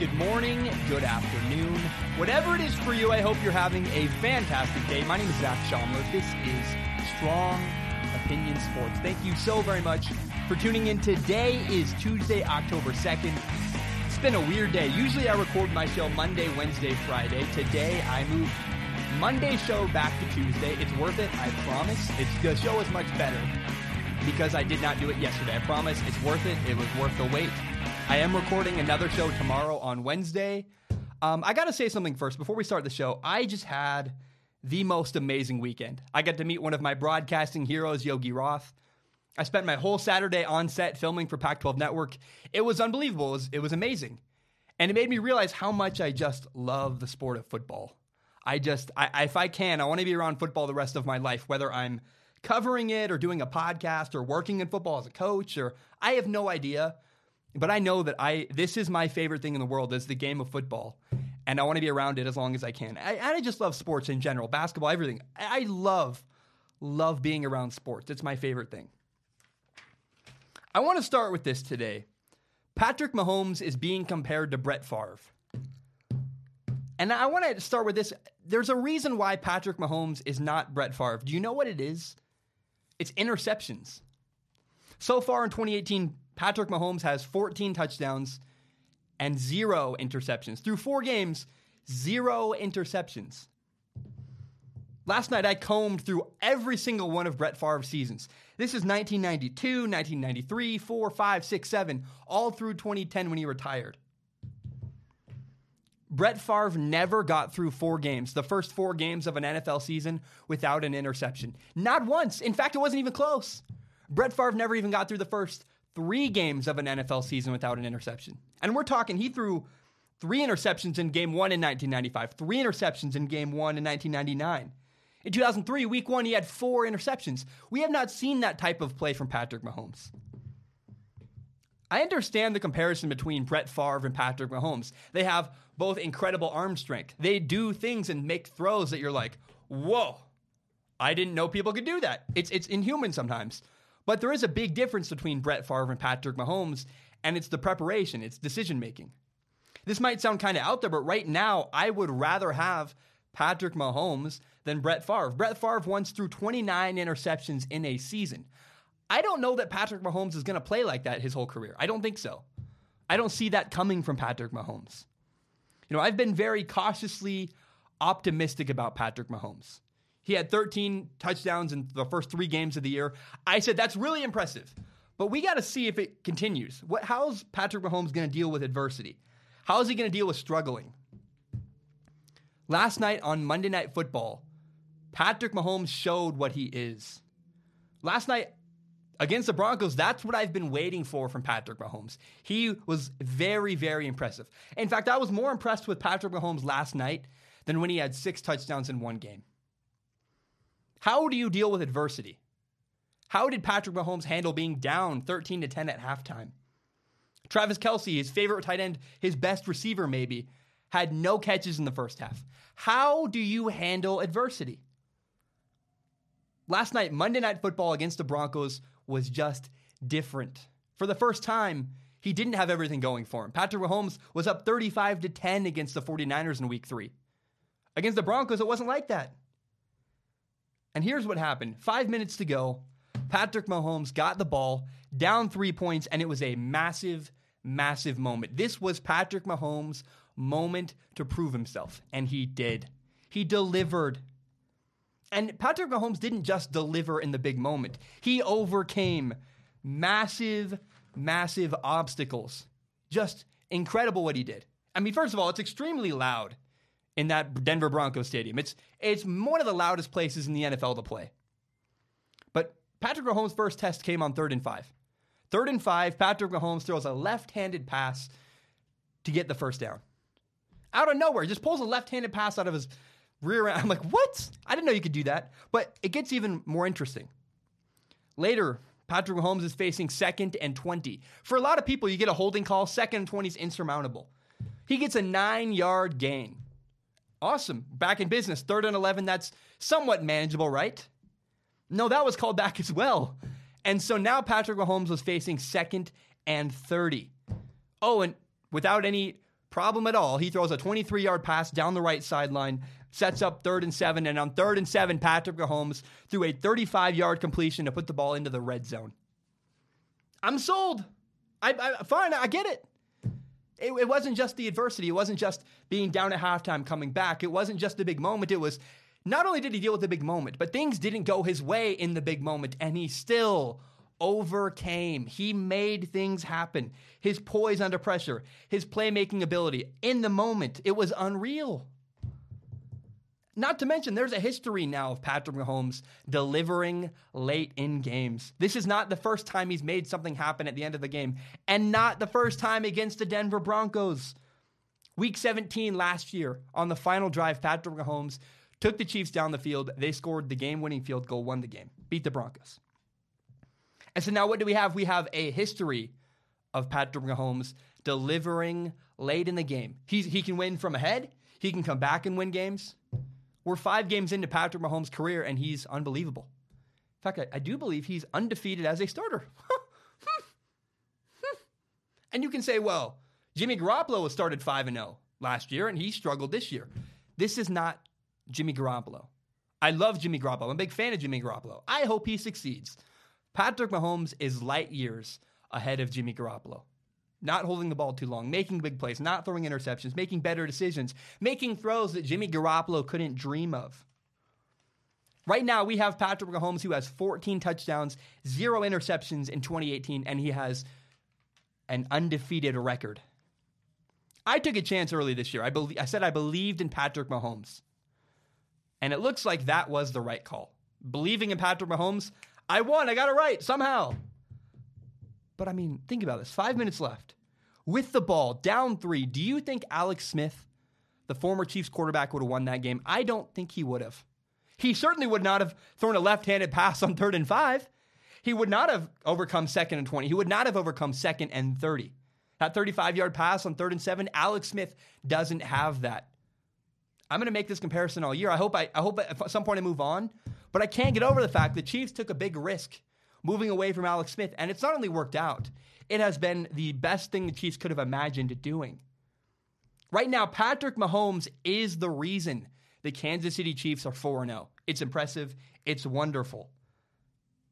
good morning, good afternoon. Whatever it is for you, I hope you're having a fantastic day. My name is Zac Shomler. This is Strong Opinion Sports. Thank you so very much for tuning in. Today is Tuesday, October 2nd. It's been a weird day. Usually I record my show Monday, Wednesday, Friday. Today I moved Monday show back to Tuesday. It's worth it, I promise. It's the show is much better because I did not do it yesterday. I promise it's worth it. It was worth the wait. I am recording another show tomorrow on Wednesday. Um, I got to say something first before we start the show. I just had the most amazing weekend. I got to meet one of my broadcasting heroes, Yogi Roth. I spent my whole Saturday on set filming for Pac 12 Network. It was unbelievable. It was, it was amazing. And it made me realize how much I just love the sport of football. I just, I, if I can, I want to be around football the rest of my life, whether I'm covering it or doing a podcast or working in football as a coach or I have no idea. But I know that I this is my favorite thing in the world is the game of football, and I want to be around it as long as I can. I, I just love sports in general, basketball, everything. I love love being around sports. It's my favorite thing. I want to start with this today. Patrick Mahomes is being compared to Brett Favre. And I want to start with this. There's a reason why Patrick Mahomes is not Brett Favre. Do you know what it is? It's interceptions. So far in 2018, Patrick Mahomes has 14 touchdowns and zero interceptions. Through four games, zero interceptions. Last night, I combed through every single one of Brett Favre's seasons. This is 1992, 1993, 4, 5, 6, 7, all through 2010 when he retired. Brett Favre never got through four games, the first four games of an NFL season, without an interception. Not once. In fact, it wasn't even close. Brett Favre never even got through the first three games of an NFL season without an interception. And we're talking, he threw three interceptions in game one in 1995, three interceptions in game one in 1999. In 2003, week one, he had four interceptions. We have not seen that type of play from Patrick Mahomes. I understand the comparison between Brett Favre and Patrick Mahomes. They have both incredible arm strength. They do things and make throws that you're like, whoa, I didn't know people could do that. It's, it's inhuman sometimes. But there is a big difference between Brett Favre and Patrick Mahomes, and it's the preparation, it's decision making. This might sound kind of out there, but right now, I would rather have Patrick Mahomes than Brett Favre. Brett Favre once threw 29 interceptions in a season. I don't know that Patrick Mahomes is going to play like that his whole career. I don't think so. I don't see that coming from Patrick Mahomes. You know, I've been very cautiously optimistic about Patrick Mahomes. He had 13 touchdowns in the first three games of the year. I said that's really impressive, but we got to see if it continues. What? How's Patrick Mahomes going to deal with adversity? How is he going to deal with struggling? Last night on Monday Night Football, Patrick Mahomes showed what he is. Last night against the Broncos, that's what I've been waiting for from Patrick Mahomes. He was very, very impressive. In fact, I was more impressed with Patrick Mahomes last night than when he had six touchdowns in one game. How do you deal with adversity? How did Patrick Mahomes handle being down 13 to 10 at halftime? Travis Kelce, his favorite tight end, his best receiver maybe, had no catches in the first half. How do you handle adversity? Last night, Monday Night Football against the Broncos was just different. For the first time, he didn't have everything going for him. Patrick Mahomes was up 35 to 10 against the 49ers in week 3. Against the Broncos, it wasn't like that. And here's what happened 5 minutes to go. Patrick Mahomes got the ball down 3 points and it was a massive massive moment. This was Patrick Mahomes' moment to prove himself and he did. He delivered. And Patrick Mahomes didn't just deliver in the big moment, he overcame massive, massive obstacles. Just incredible what he did. I mean, first of all, it's extremely loud in that Denver Broncos stadium. It's, it's one of the loudest places in the NFL to play. But Patrick Mahomes' first test came on third and five. Third and five, Patrick Mahomes throws a left handed pass to get the first down. Out of nowhere, he just pulls a left handed pass out of his rear end. I'm like, what? I didn't know you could do that. But it gets even more interesting. Later, Patrick Mahomes is facing second and 20. For a lot of people, you get a holding call, second and 20 is insurmountable. He gets a nine yard gain. Awesome. Back in business. Third and 11, that's somewhat manageable, right? No, that was called back as well. And so now Patrick Mahomes was facing second and 30. Oh, and without any problem at all. He throws a 23 yard pass down the right sideline, sets up third and seven. And on third and seven, Patrick Mahomes threw a 35 yard completion to put the ball into the red zone. I'm sold. I, I fine, I get it. It. It wasn't just the adversity. It wasn't just being down at halftime coming back. It wasn't just the big moment. It was not only did he deal with the big moment, but things didn't go his way in the big moment, and he still overcame. He made things happen. His poise under pressure, his playmaking ability in the moment, it was unreal. Not to mention, there's a history now of Patrick Mahomes delivering late in games. This is not the first time he's made something happen at the end of the game, and not the first time against the Denver Broncos. Week 17 last year, on the final drive, Patrick Mahomes took the Chiefs down the field. They scored the game winning field goal, won the game, beat the Broncos. And so now what do we have? We have a history of Patrick Mahomes delivering late in the game. He's, he can win from ahead, he can come back and win games. We're five games into Patrick Mahomes' career, and he's unbelievable. In fact, I, I do believe he's undefeated as a starter. and you can say, well, Jimmy Garoppolo was started 5 0 last year, and he struggled this year. This is not Jimmy Garoppolo. I love Jimmy Garoppolo. I'm a big fan of Jimmy Garoppolo. I hope he succeeds. Patrick Mahomes is light years ahead of Jimmy Garoppolo. Not holding the ball too long, making big plays, not throwing interceptions, making better decisions, making throws that Jimmy Garoppolo couldn't dream of. Right now, we have Patrick Mahomes who has 14 touchdowns, zero interceptions in 2018, and he has an undefeated record. I took a chance early this year. I, be- I said I believed in Patrick Mahomes. And it looks like that was the right call. Believing in Patrick Mahomes, I won. I got it right somehow. But I mean, think about this. Five minutes left. With the ball, down three, do you think Alex Smith, the former Chiefs quarterback, would have won that game? I don't think he would have. He certainly would not have thrown a left handed pass on third and five. He would not have overcome second and 20. He would not have overcome second and 30. That 35 yard pass on third and seven, Alex Smith doesn't have that. I'm going to make this comparison all year. I hope I, I hope at some point I move on, but I can't get over the fact the Chiefs took a big risk moving away from Alex Smith, and it's not only worked out, it has been the best thing the Chiefs could have imagined doing. Right now, Patrick Mahomes is the reason the Kansas City Chiefs are 4 0. It's impressive, it's wonderful.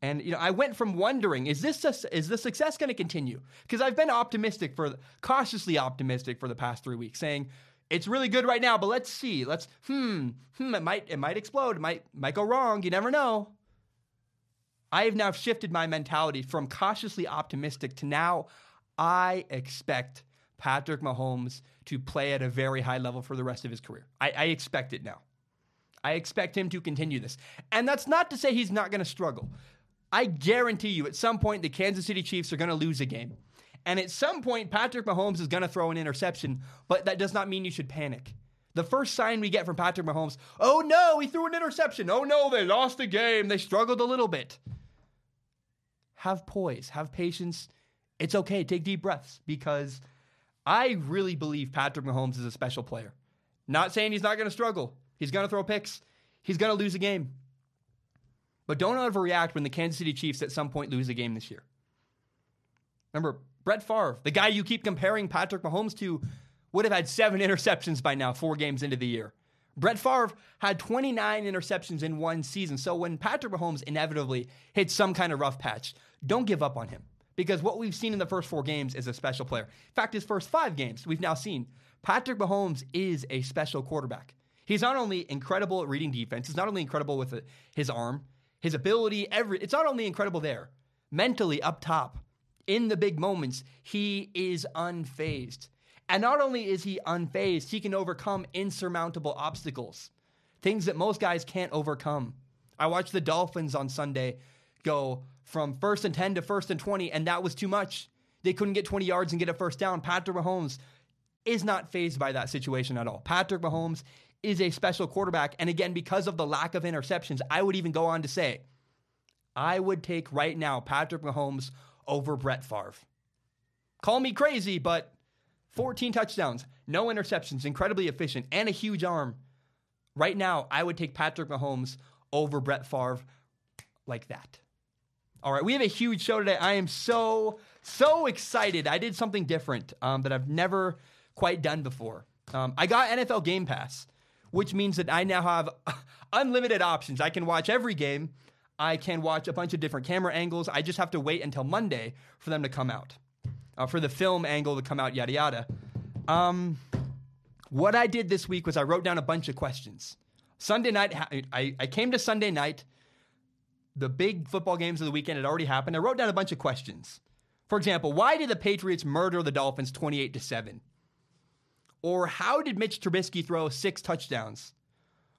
And you know, I went from wondering, is this a, is the success going to continue? Because I've been optimistic for cautiously optimistic for the past 3 weeks saying it's really good right now, but let's see. Let's hmm, hmm, it might it might explode. It might might go wrong. You never know. I have now shifted my mentality from cautiously optimistic to now I expect Patrick Mahomes to play at a very high level for the rest of his career. I, I expect it now. I expect him to continue this. And that's not to say he's not going to struggle. I guarantee you, at some point, the Kansas City Chiefs are going to lose a game. And at some point, Patrick Mahomes is going to throw an interception, but that does not mean you should panic. The first sign we get from Patrick Mahomes, oh no, he threw an interception. Oh no, they lost the game. They struggled a little bit. Have poise, have patience. It's okay. Take deep breaths because I really believe Patrick Mahomes is a special player. Not saying he's not going to struggle. He's going to throw picks. He's going to lose a game. But don't overreact when the Kansas City Chiefs at some point lose a game this year. Remember, Brett Favre, the guy you keep comparing Patrick Mahomes to, would have had seven interceptions by now, four games into the year. Brett Favre had 29 interceptions in one season. So when Patrick Mahomes inevitably hits some kind of rough patch, don't give up on him. Because what we've seen in the first four games is a special player. In fact, his first five games, we've now seen Patrick Mahomes is a special quarterback. He's not only incredible at reading defense, he's not only incredible with his arm, his ability, every it's not only incredible there, mentally up top, in the big moments, he is unfazed. And not only is he unfazed, he can overcome insurmountable obstacles, things that most guys can't overcome. I watched the Dolphins on Sunday go from first and 10 to first and 20, and that was too much. They couldn't get 20 yards and get a first down. Patrick Mahomes is not fazed by that situation at all. Patrick Mahomes is a special quarterback. And again, because of the lack of interceptions, I would even go on to say, I would take right now Patrick Mahomes over Brett Favre. Call me crazy, but 14 touchdowns, no interceptions, incredibly efficient, and a huge arm. Right now, I would take Patrick Mahomes over Brett Favre like that. All right, we have a huge show today. I am so, so excited. I did something different um, that I've never quite done before. Um, I got NFL Game Pass, which means that I now have unlimited options. I can watch every game. I can watch a bunch of different camera angles. I just have to wait until Monday for them to come out, uh, for the film angle to come out, yada yada. Um, what I did this week was I wrote down a bunch of questions. Sunday night, I, I came to Sunday night. The big football games of the weekend had already happened. I wrote down a bunch of questions. For example, why did the Patriots murder the Dolphins 28 to 7? Or how did Mitch Trubisky throw six touchdowns?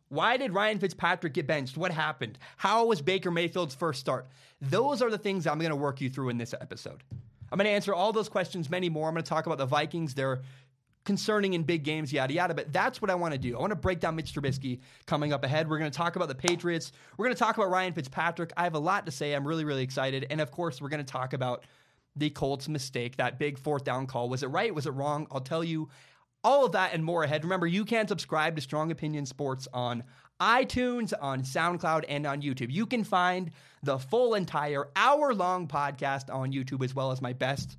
Why did Ryan Fitzpatrick get benched? What happened? How was Baker Mayfield's first start? Those are the things I'm going to work you through in this episode. I'm going to answer all those questions, many more. I'm going to talk about the Vikings, their concerning in big games, yada, yada. But that's what I want to do. I want to break down Mitch Trubisky coming up ahead. We're going to talk about the Patriots. We're going to talk about Ryan Fitzpatrick. I have a lot to say. I'm really, really excited. And of course, we're going to talk about the Colts' mistake, that big fourth down call. Was it right? Was it wrong? I'll tell you all of that and more ahead. Remember, you can subscribe to Strong Opinion Sports on iTunes, on SoundCloud, and on YouTube. You can find the full entire hour long podcast on YouTube as well as my best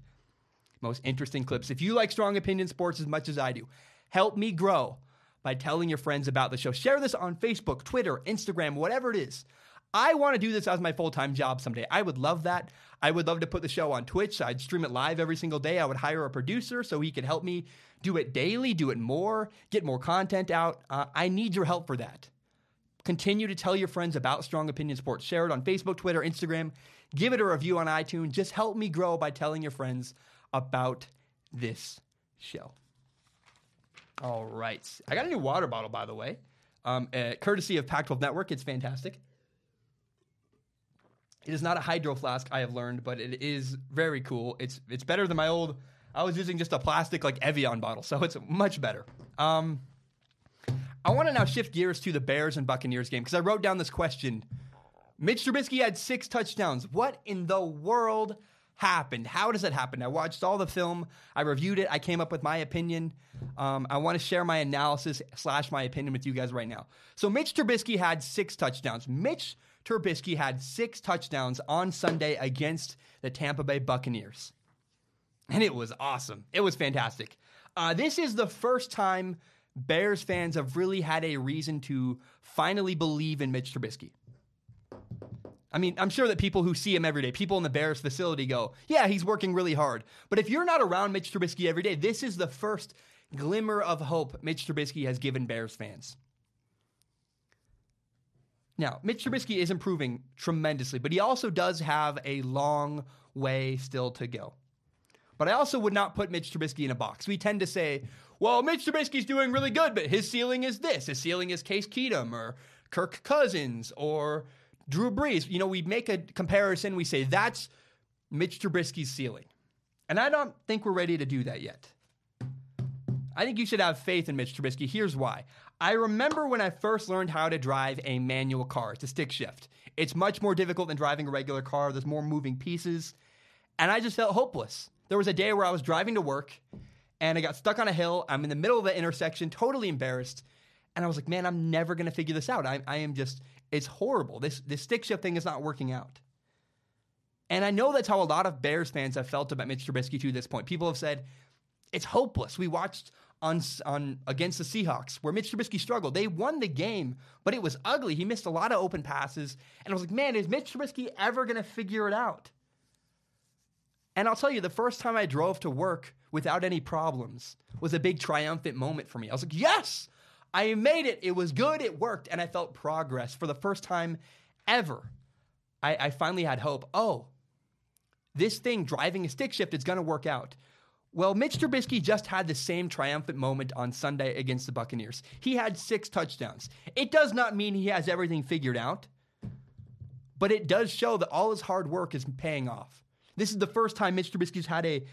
most interesting clips. If you like strong opinion sports as much as I do, help me grow by telling your friends about the show. Share this on Facebook, Twitter, Instagram, whatever it is. I want to do this as my full time job someday. I would love that. I would love to put the show on Twitch. I'd stream it live every single day. I would hire a producer so he could help me do it daily, do it more, get more content out. Uh, I need your help for that. Continue to tell your friends about Strong Opinion Sports. Share it on Facebook, Twitter, Instagram. Give it a review on iTunes. Just help me grow by telling your friends about this show. All right. I got a new water bottle, by the way, um, uh, courtesy of Pac 12 Network. It's fantastic. It is not a hydro flask, I have learned, but it is very cool. It's it's better than my old. I was using just a plastic like Evian bottle, so it's much better. Um, I want to now shift gears to the Bears and Buccaneers game because I wrote down this question. Mitch Trubisky had six touchdowns. What in the world happened? How does it happen? I watched all the film. I reviewed it. I came up with my opinion. Um, I want to share my analysis slash my opinion with you guys right now. So Mitch Trubisky had six touchdowns. Mitch Trubisky had six touchdowns on Sunday against the Tampa Bay Buccaneers. And it was awesome. It was fantastic. Uh, this is the first time Bears fans have really had a reason to finally believe in Mitch Trubisky. I mean, I'm sure that people who see him every day, people in the Bears facility go, yeah, he's working really hard. But if you're not around Mitch Trubisky every day, this is the first glimmer of hope Mitch Trubisky has given Bears fans. Now, Mitch Trubisky is improving tremendously, but he also does have a long way still to go. But I also would not put Mitch Trubisky in a box. We tend to say, well, Mitch Trubisky's doing really good, but his ceiling is this. His ceiling is Case Keenum or Kirk Cousins or Drew Brees, you know, we make a comparison. We say that's Mitch Trubisky's ceiling. And I don't think we're ready to do that yet. I think you should have faith in Mitch Trubisky. Here's why. I remember when I first learned how to drive a manual car. It's a stick shift. It's much more difficult than driving a regular car. There's more moving pieces. And I just felt hopeless. There was a day where I was driving to work and I got stuck on a hill. I'm in the middle of the intersection, totally embarrassed. And I was like, man, I'm never going to figure this out. I, I am just it's horrible. This this stick shift thing is not working out. And I know that's how a lot of Bears fans have felt about Mitch Trubisky to this point. People have said it's hopeless. We watched on on against the Seahawks where Mitch Trubisky struggled. They won the game, but it was ugly. He missed a lot of open passes, and I was like, man, is Mitch Trubisky ever going to figure it out? And I'll tell you, the first time I drove to work without any problems was a big triumphant moment for me. I was like, yes, I made it. It was good. It worked. And I felt progress for the first time ever. I, I finally had hope. Oh, this thing, driving a stick shift, is going to work out. Well, Mitch Trubisky just had the same triumphant moment on Sunday against the Buccaneers. He had six touchdowns. It does not mean he has everything figured out, but it does show that all his hard work is paying off. This is the first time Mitch Trubisky's had a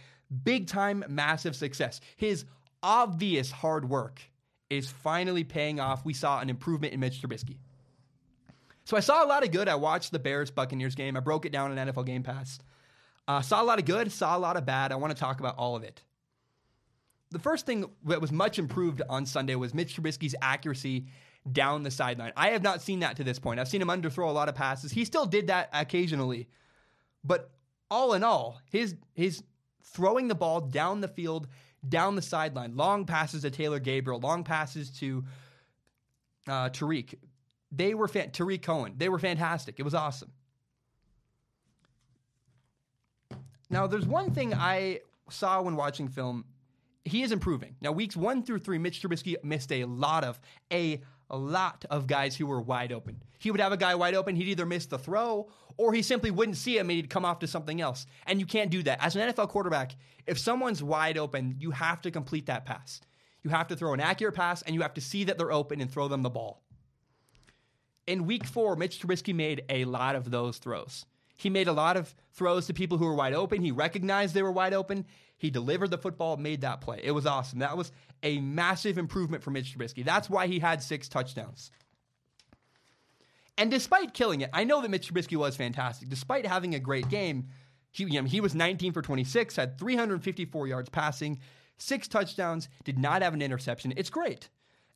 big time, massive success. His obvious hard work is finally paying off. We saw an improvement in Mitch Trubisky. So I saw a lot of good. I watched the Bears Buccaneers game. I broke it down on NFL Game Pass. Uh, saw a lot of good, saw a lot of bad. I want to talk about all of it. The first thing that was much improved on Sunday was Mitch Trubisky's accuracy down the sideline. I have not seen that to this point. I've seen him underthrow a lot of passes. He still did that occasionally, but all in all, his his throwing the ball down the field down the sideline, long passes to Taylor Gabriel, long passes to uh, Tarik. They were fan- Tarik Cohen. They were fantastic. It was awesome. Now, there's one thing I saw when watching film. He is improving. Now, weeks one through three, Mitch Trubisky missed a lot of a a lot of guys who were wide open. He would have a guy wide open, he'd either miss the throw or he simply wouldn't see him and he'd come off to something else. And you can't do that. As an NFL quarterback, if someone's wide open, you have to complete that pass. You have to throw an accurate pass and you have to see that they're open and throw them the ball. In week four, Mitch Trubisky made a lot of those throws. He made a lot of throws to people who were wide open. He recognized they were wide open. He delivered the football, made that play. It was awesome. That was a massive improvement for Mitch Trubisky. That's why he had six touchdowns. And despite killing it, I know that Mitch Trubisky was fantastic. Despite having a great game, he, he was 19 for 26, had 354 yards passing, six touchdowns, did not have an interception. It's great.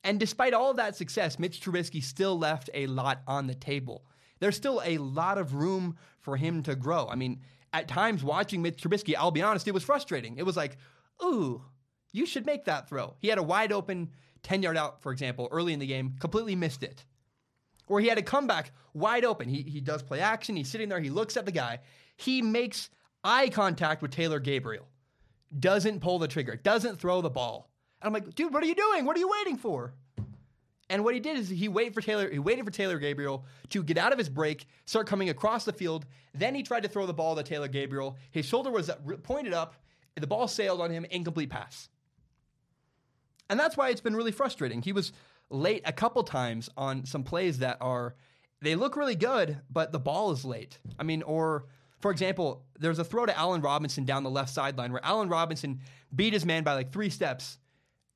And despite all of that success, Mitch Trubisky still left a lot on the table. There's still a lot of room for him to grow. I mean, at times watching Mitch Trubisky, I'll be honest, it was frustrating. It was like, ooh, you should make that throw. He had a wide open 10 yard out, for example, early in the game, completely missed it. Or he had a comeback wide open. He, he does play action. He's sitting there. He looks at the guy. He makes eye contact with Taylor Gabriel. Doesn't pull the trigger. Doesn't throw the ball. And I'm like, dude, what are you doing? What are you waiting for? And what he did is he waited for Taylor. He waited for Taylor Gabriel to get out of his break, start coming across the field. Then he tried to throw the ball to Taylor Gabriel. His shoulder was pointed up. The ball sailed on him. Incomplete pass. And that's why it's been really frustrating. He was late a couple times on some plays that are they look really good, but the ball is late. I mean, or for example, there's a throw to Allen Robinson down the left sideline where Allen Robinson beat his man by like three steps,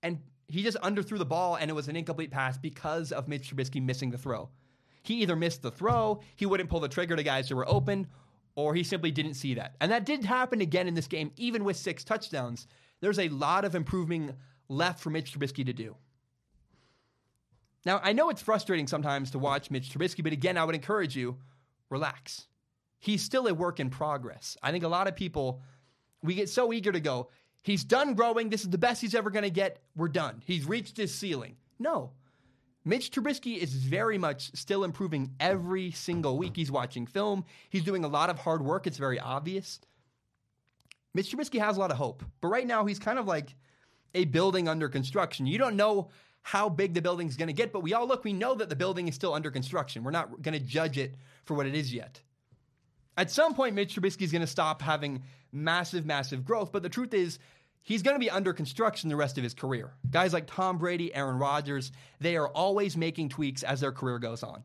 and he just underthrew the ball and it was an incomplete pass because of Mitch Trubisky missing the throw. He either missed the throw, he wouldn't pull the trigger to guys who were open, or he simply didn't see that. And that did happen again in this game, even with six touchdowns. There's a lot of improving left for Mitch Trubisky to do. Now, I know it's frustrating sometimes to watch Mitch Trubisky, but again, I would encourage you relax. He's still a work in progress. I think a lot of people, we get so eager to go, he's done growing. This is the best he's ever going to get. We're done. He's reached his ceiling. No. Mitch Trubisky is very much still improving every single week. He's watching film, he's doing a lot of hard work. It's very obvious. Mitch Trubisky has a lot of hope, but right now he's kind of like a building under construction. You don't know how big the building is going to get, but we all look, we know that the building is still under construction. We're not going to judge it for what it is yet. At some point, Mitch Trubisky is going to stop having massive, massive growth, but the truth is, he's going to be under construction the rest of his career. Guys like Tom Brady, Aaron Rodgers, they are always making tweaks as their career goes on.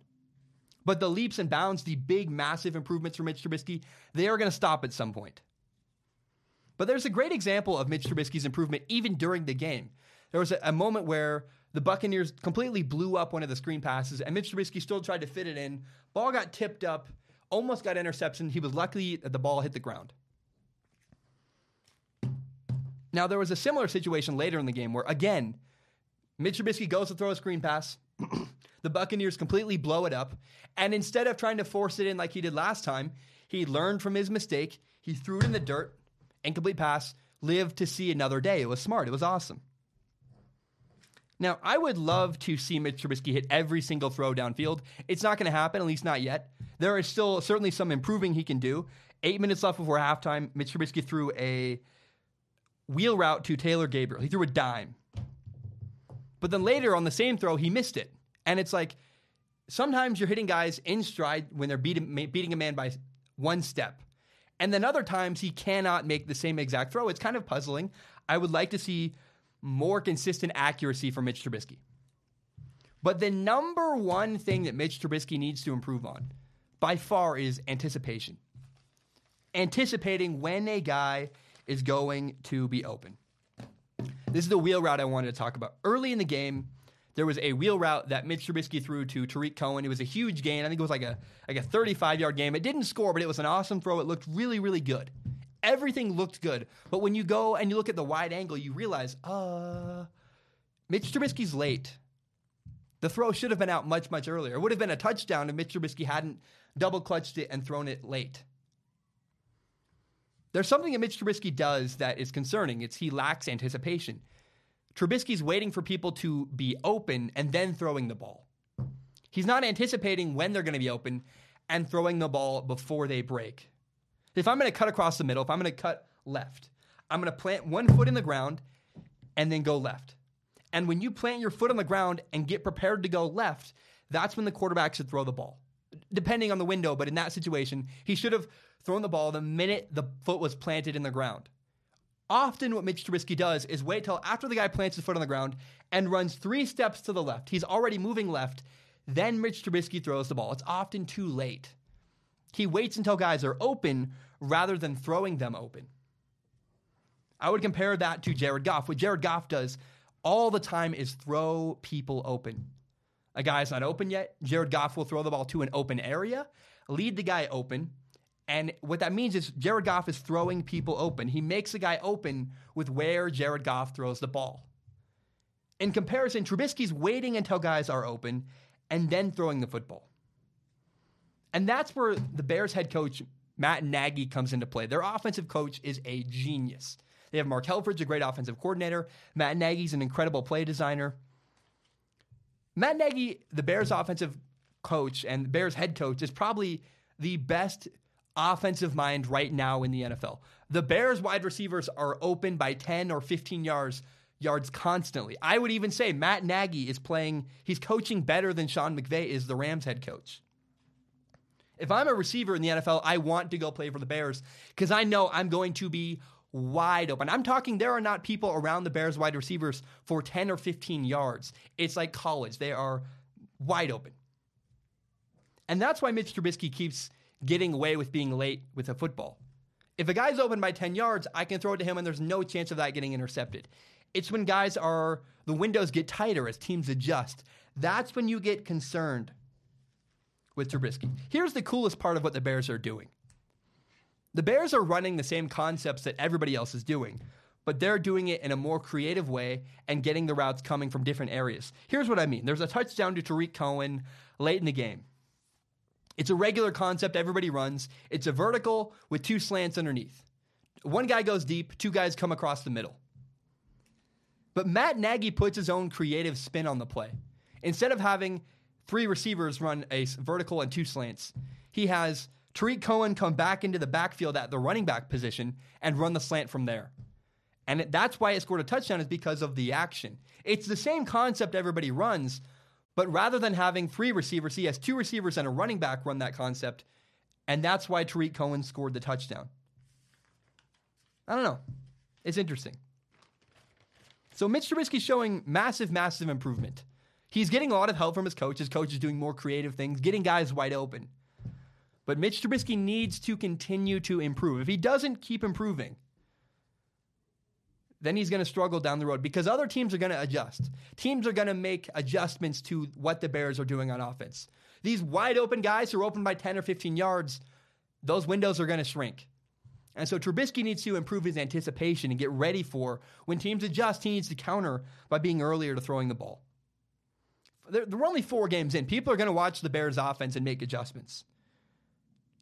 But the leaps and bounds, the big, massive improvements for Mitch Trubisky, they are going to stop at some point. But there's a great example of Mitch Trubisky's improvement even during the game. There was a, a moment where the Buccaneers completely blew up one of the screen passes, and Mitch Trubisky still tried to fit it in. Ball got tipped up, almost got interception. He was lucky that the ball hit the ground. Now, there was a similar situation later in the game where, again, Mitch Trubisky goes to throw a screen pass. the Buccaneers completely blow it up. And instead of trying to force it in like he did last time, he learned from his mistake. He threw it in the dirt, incomplete pass, lived to see another day. It was smart. It was awesome. Now, I would love to see Mitch Trubisky hit every single throw downfield. It's not going to happen, at least not yet. There is still certainly some improving he can do. Eight minutes left before halftime. Mitch Trubisky threw a wheel route to Taylor Gabriel. He threw a dime. But then later on the same throw, he missed it. And it's like sometimes you're hitting guys in stride when they're beating, beating a man by one step. And then other times he cannot make the same exact throw. It's kind of puzzling. I would like to see more consistent accuracy for Mitch Trubisky. But the number one thing that Mitch Trubisky needs to improve on by far is anticipation. Anticipating when a guy is going to be open. This is the wheel route I wanted to talk about. Early in the game, there was a wheel route that Mitch Trubisky threw to Tarik Cohen. It was a huge gain. I think it was like a like a 35 yard game. It didn't score, but it was an awesome throw. It looked really, really good. Everything looked good. But when you go and you look at the wide angle, you realize, uh, Mitch Trubisky's late. The throw should have been out much, much earlier. It would have been a touchdown if Mitch Trubisky hadn't double clutched it and thrown it late. There's something that Mitch Trubisky does that is concerning. It's he lacks anticipation. Trubisky's waiting for people to be open and then throwing the ball. He's not anticipating when they're going to be open and throwing the ball before they break. If I'm going to cut across the middle, if I'm going to cut left, I'm going to plant one foot in the ground and then go left. And when you plant your foot on the ground and get prepared to go left, that's when the quarterback should throw the ball. Depending on the window, but in that situation, he should have thrown the ball the minute the foot was planted in the ground. Often, what Mitch Trubisky does is wait till after the guy plants his foot on the ground and runs three steps to the left. He's already moving left. Then Mitch Trubisky throws the ball. It's often too late. He waits until guys are open rather than throwing them open. I would compare that to Jared Goff. What Jared Goff does all the time is throw people open. A guy's not open yet. Jared Goff will throw the ball to an open area, lead the guy open, and what that means is Jared Goff is throwing people open. He makes the guy open with where Jared Goff throws the ball. In comparison, Trubisky's waiting until guys are open and then throwing the football. And that's where the Bears head coach, Matt Nagy, comes into play. Their offensive coach is a genius. They have Mark Helfrich, a great offensive coordinator. Matt Nagy's an incredible play designer. Matt Nagy, the Bears offensive coach and the Bears head coach, is probably the best offensive mind right now in the NFL. The Bears wide receivers are open by 10 or 15 yards yards constantly. I would even say Matt Nagy is playing, he's coaching better than Sean McVay is the Rams head coach. If I'm a receiver in the NFL, I want to go play for the Bears because I know I'm going to be wide open. I'm talking there are not people around the Bears wide receivers for 10 or 15 yards. It's like college. They are wide open. And that's why Mitch Trubisky keeps getting away with being late with a football. If a guy's open by 10 yards, I can throw it to him and there's no chance of that getting intercepted. It's when guys are, the windows get tighter as teams adjust. That's when you get concerned with Trubisky. Here's the coolest part of what the Bears are doing the Bears are running the same concepts that everybody else is doing, but they're doing it in a more creative way and getting the routes coming from different areas. Here's what I mean there's a touchdown to Tarik Cohen late in the game. It's a regular concept everybody runs. It's a vertical with two slants underneath. One guy goes deep, two guys come across the middle. But Matt Nagy puts his own creative spin on the play. Instead of having three receivers run a vertical and two slants, he has Tarik Cohen come back into the backfield at the running back position and run the slant from there. And that's why it scored a touchdown is because of the action. It's the same concept everybody runs, but rather than having three receivers, he has two receivers and a running back run that concept. And that's why Tarik Cohen scored the touchdown. I don't know. It's interesting. So Mitch Trubisky's showing massive, massive improvement. He's getting a lot of help from his coach. His coach is doing more creative things, getting guys wide open. But Mitch Trubisky needs to continue to improve. If he doesn't keep improving, then he's going to struggle down the road because other teams are going to adjust. Teams are going to make adjustments to what the Bears are doing on offense. These wide open guys who are open by 10 or 15 yards, those windows are going to shrink. And so Trubisky needs to improve his anticipation and get ready for when teams adjust, he needs to counter by being earlier to throwing the ball. There, there are only four games in. People are going to watch the Bears offense and make adjustments.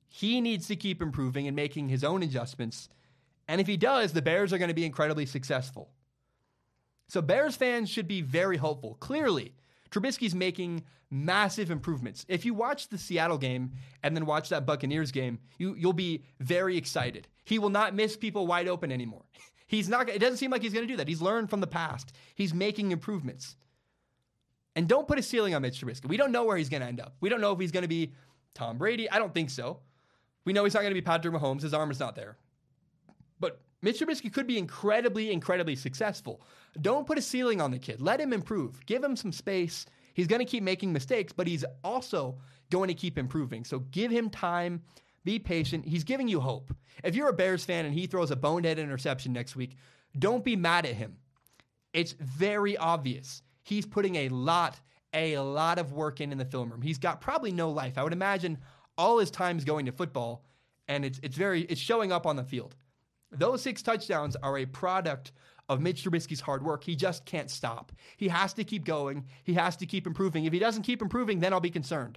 He needs to keep improving and making his own adjustments and if he does, the Bears are going to be incredibly successful. So Bears fans should be very hopeful. Clearly, Trubisky's making massive improvements. If you watch the Seattle game and then watch that Buccaneers game, you you'll be very excited. He will not miss people wide open anymore. He's not it doesn't seem like he's going to do that. He's learned from the past. He's making improvements. And don't put a ceiling on Mitch Trubisky. We don't know where he's going to end up. We don't know if he's going to be Tom Brady. I don't think so. We know he's not going to be Patrick Mahomes. His arm is not there. But Mitch Trubisky could be incredibly, incredibly successful. Don't put a ceiling on the kid. Let him improve. Give him some space. He's going to keep making mistakes, but he's also going to keep improving. So give him time. Be patient. He's giving you hope. If you're a Bears fan and he throws a bonehead interception next week, don't be mad at him. It's very obvious. He's putting a lot, a lot of work in in the film room. He's got probably no life. I would imagine all his time is going to football, and it's it's very it's showing up on the field. Those six touchdowns are a product of Mitch Trubisky's hard work. He just can't stop. He has to keep going. He has to keep improving. If he doesn't keep improving, then I'll be concerned.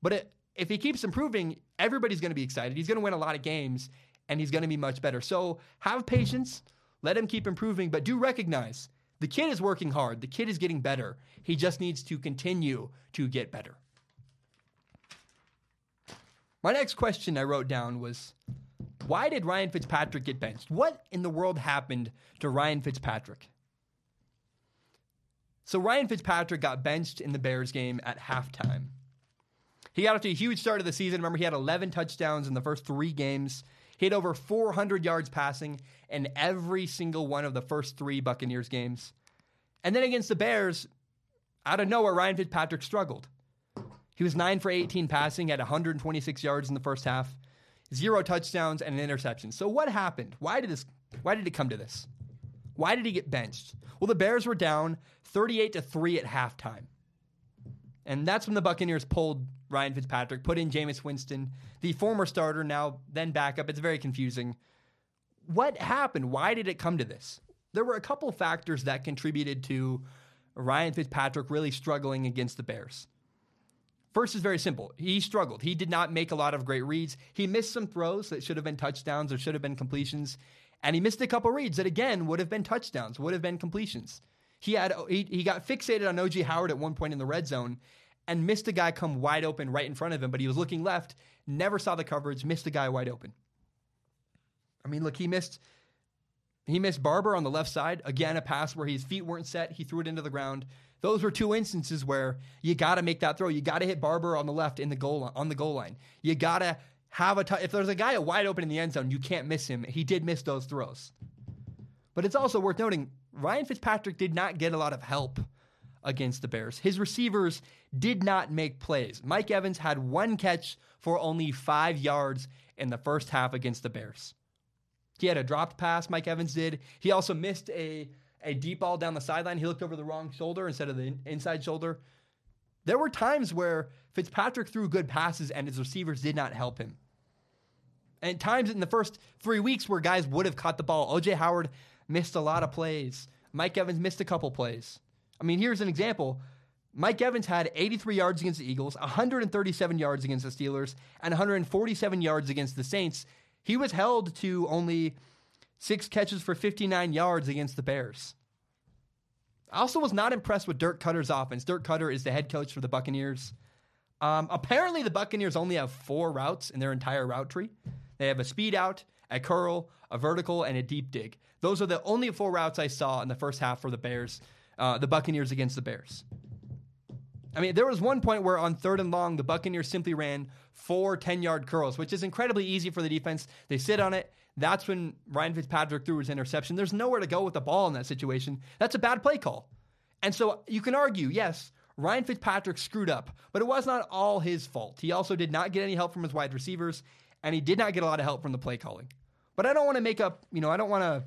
But it, if he keeps improving, everybody's going to be excited. He's going to win a lot of games, and he's going to be much better. So have patience, let him keep improving, but do recognize the kid is working hard. The kid is getting better. He just needs to continue to get better. My next question I wrote down was why did Ryan Fitzpatrick get benched? What in the world happened to Ryan Fitzpatrick? So Ryan Fitzpatrick got benched in the Bears game at halftime. He got off to a huge start of the season. Remember, he had 11 touchdowns in the first three games. He had over 400 yards passing in every single one of the first three Buccaneers games. And then against the Bears, out of nowhere, Ryan Fitzpatrick struggled. He was 9 for 18 passing at 126 yards in the first half, zero touchdowns and an interception. So what happened? Why did this why did it come to this? Why did he get benched? Well, the Bears were down 38 to 3 at halftime. And that's when the Buccaneers pulled Ryan Fitzpatrick, put in Jameis Winston, the former starter, now then backup. It's very confusing. What happened? Why did it come to this? There were a couple factors that contributed to Ryan Fitzpatrick really struggling against the Bears. First is very simple. He struggled. He did not make a lot of great reads. He missed some throws that should have been touchdowns or should have been completions. And he missed a couple reads that again would have been touchdowns, would have been completions. He had he, he got fixated on OJ Howard at one point in the red zone and missed a guy come wide open right in front of him, but he was looking left, never saw the coverage, missed a guy wide open. I mean, look, he missed he missed Barber on the left side, again a pass where his feet weren't set, he threw it into the ground. Those were two instances where you got to make that throw. You got to hit Barber on the left in the goal on the goal line. You got to have a t- if there's a guy wide open in the end zone, you can't miss him. He did miss those throws. But it's also worth noting Ryan Fitzpatrick did not get a lot of help against the Bears. His receivers did not make plays. Mike Evans had one catch for only five yards in the first half against the Bears. He had a dropped pass, Mike Evans did. He also missed a, a deep ball down the sideline. He looked over the wrong shoulder instead of the inside shoulder. There were times where Fitzpatrick threw good passes and his receivers did not help him. And times in the first three weeks where guys would have caught the ball. OJ Howard missed a lot of plays. Mike Evans missed a couple plays. I mean, here's an example. Mike Evans had 83 yards against the Eagles, 137 yards against the Steelers, and 147 yards against the Saints. He was held to only six catches for 59 yards against the Bears. I also was not impressed with Dirk Koetter's offense. Dirk Koetter is the head coach for the Buccaneers. Um, apparently, the Buccaneers only have four routes in their entire route tree. They have a speed out, a curl, a vertical, and a deep dig. Those are the only four routes I saw in the first half for the Bears uh, the Buccaneers against the Bears. I mean, there was one point where on third and long, the Buccaneers simply ran four 10 yard curls, which is incredibly easy for the defense. They sit on it. That's when Ryan Fitzpatrick threw his interception. There's nowhere to go with the ball in that situation. That's a bad play call. And so you can argue, yes, Ryan Fitzpatrick screwed up, but it was not all his fault. He also did not get any help from his wide receivers, and he did not get a lot of help from the play calling. But I don't want to make up, you know, I don't want to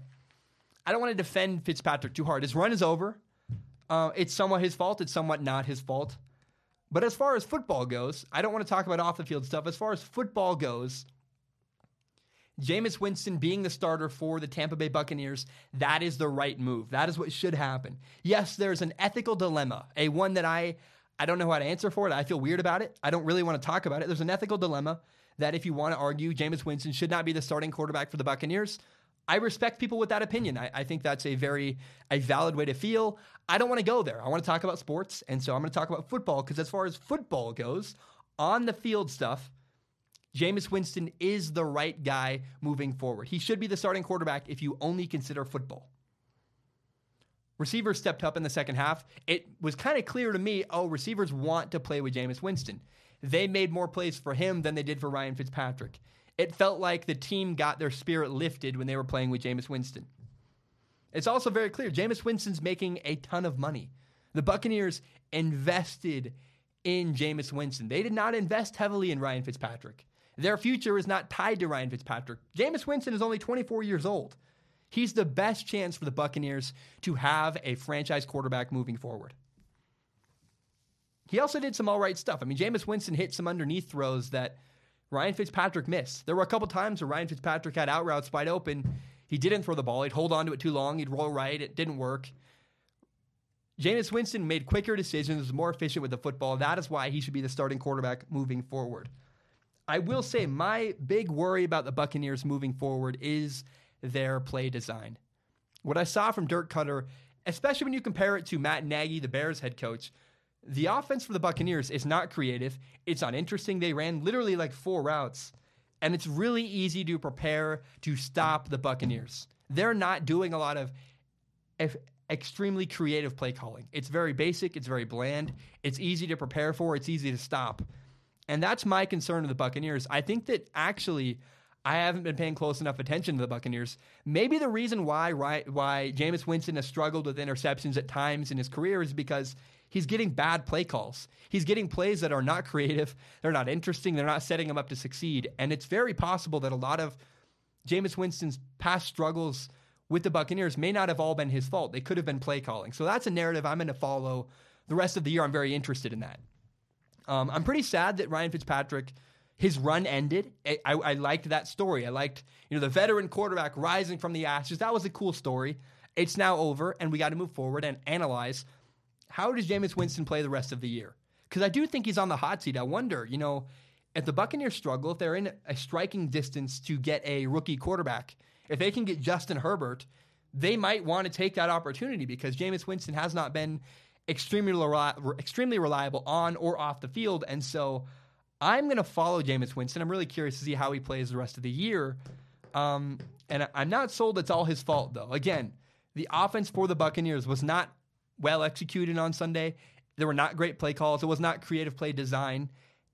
I don't want to defend Fitzpatrick too hard. His run is over. Uh, it's somewhat his fault. It's somewhat not his fault. But as far as football goes, I don't want to talk about off the field stuff. As far as football goes, Jameis Winston being the starter for the Tampa Bay Buccaneers, that is the right move. That is what should happen. Yes, there's an ethical dilemma, a one that I I don't know how to answer for it. I feel weird about it. I don't really want to talk about it. There's an ethical dilemma that if you want to argue Jameis Winston should not be the starting quarterback for the Buccaneers, I respect people with that opinion. I, I, think that's a very a valid way to feel. I don't want to go there. I want to talk about sports, and so I'm going to talk about football because as far as football goes, on the field stuff, Jameis Winston is the right guy moving forward. He should be the starting quarterback if you only consider football. Receivers stepped up in the second half. It was kind of clear to me, oh, receivers want to play with Jameis Winston. They made more plays for him than they did for Ryan Fitzpatrick it felt like the team got their spirit lifted when they were playing with Jameis Winston. It's also very clear Jameis Winston's making a ton of money. The Buccaneers invested in Jameis Winston. They did not invest heavily in Ryan Fitzpatrick. Their future is not tied to Ryan Fitzpatrick. Jameis Winston is only 24 years old. He's the best chance for the Buccaneers to have a franchise quarterback moving forward. He also did some all right stuff. I mean, Jameis Winston hit some underneath throws that Ryan Fitzpatrick missed. There were a couple times where Ryan Fitzpatrick had out routes wide open. He didn't throw the ball. He'd hold on to it too long. He'd roll right. It didn't work. Jameis Winston made quicker decisions, was more efficient with the football. That is why he should be the starting quarterback moving forward. I will say my big worry about the Buccaneers moving forward is their play design. What I saw from Dirk Koetter, especially when you compare it to Matt Nagy, the Bears head coach, the offense for the Buccaneers is not creative. It's uninteresting. They ran literally like four routes, and it's really easy to prepare to stop the Buccaneers. They're not doing a lot of extremely creative play calling. It's very basic, it's very bland, it's easy to prepare for, it's easy to stop. And that's my concern with the Buccaneers. I think that actually I haven't been paying close enough attention to the Buccaneers. Maybe the reason why why Jameis Winston has struggled with interceptions at times in his career is because he's getting bad play calls. He's getting plays that are not creative, they're not interesting, they're not setting him up to succeed. And it's very possible that a lot of Jameis Winston's past struggles with the Buccaneers may not have all been his fault. They could have been play calling. So that's a narrative I'm going to follow the rest of the year. I'm very interested in that. Um, I'm pretty sad that Ryan Fitzpatrick his run ended. I, I, I, liked that story. I liked, you know, the veteran quarterback rising from the ashes. That was a cool story. It's now over, and we got to move forward and analyze how does Jameis Winston play the rest of the year? Because I do think he's on the hot seat. I wonder, you know, if the Buccaneers struggle, if they're in a striking distance to get a rookie quarterback, if they can get Justin Herbert, they might want to take that opportunity because Jameis Winston has not been extremely extremely reliable on or off the field, and so I'm going to follow Jameis Winston. I'm really curious to see how he plays the rest of the year. Um, and I'm not sold it's all his fault, though. Again, the offense for the Buccaneers was not well executed on Sunday. There were not great play calls. It was not creative play design.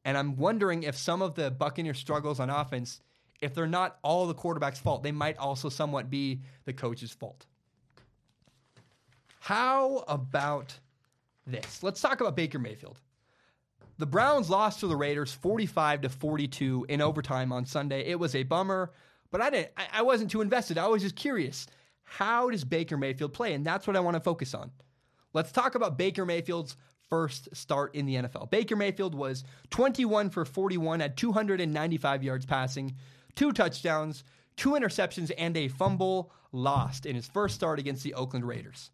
And I'm wondering if some of the Buccaneers struggles on offense, if they're not all the quarterback's fault, they might also somewhat be the coach's fault. How about this? Let's talk about Baker Mayfield. The Browns lost to the Raiders 45 to 42 in overtime on Sunday. It was a bummer, but I didn't I wasn't too invested. I was just curious. How does Baker Mayfield play? And that's what I want to focus on. Let's talk about Baker Mayfield's first start in the NFL. Baker Mayfield was 21 for 41 at 295 yards passing, two touchdowns, two interceptions, and a fumble lost in his first start against the Oakland Raiders.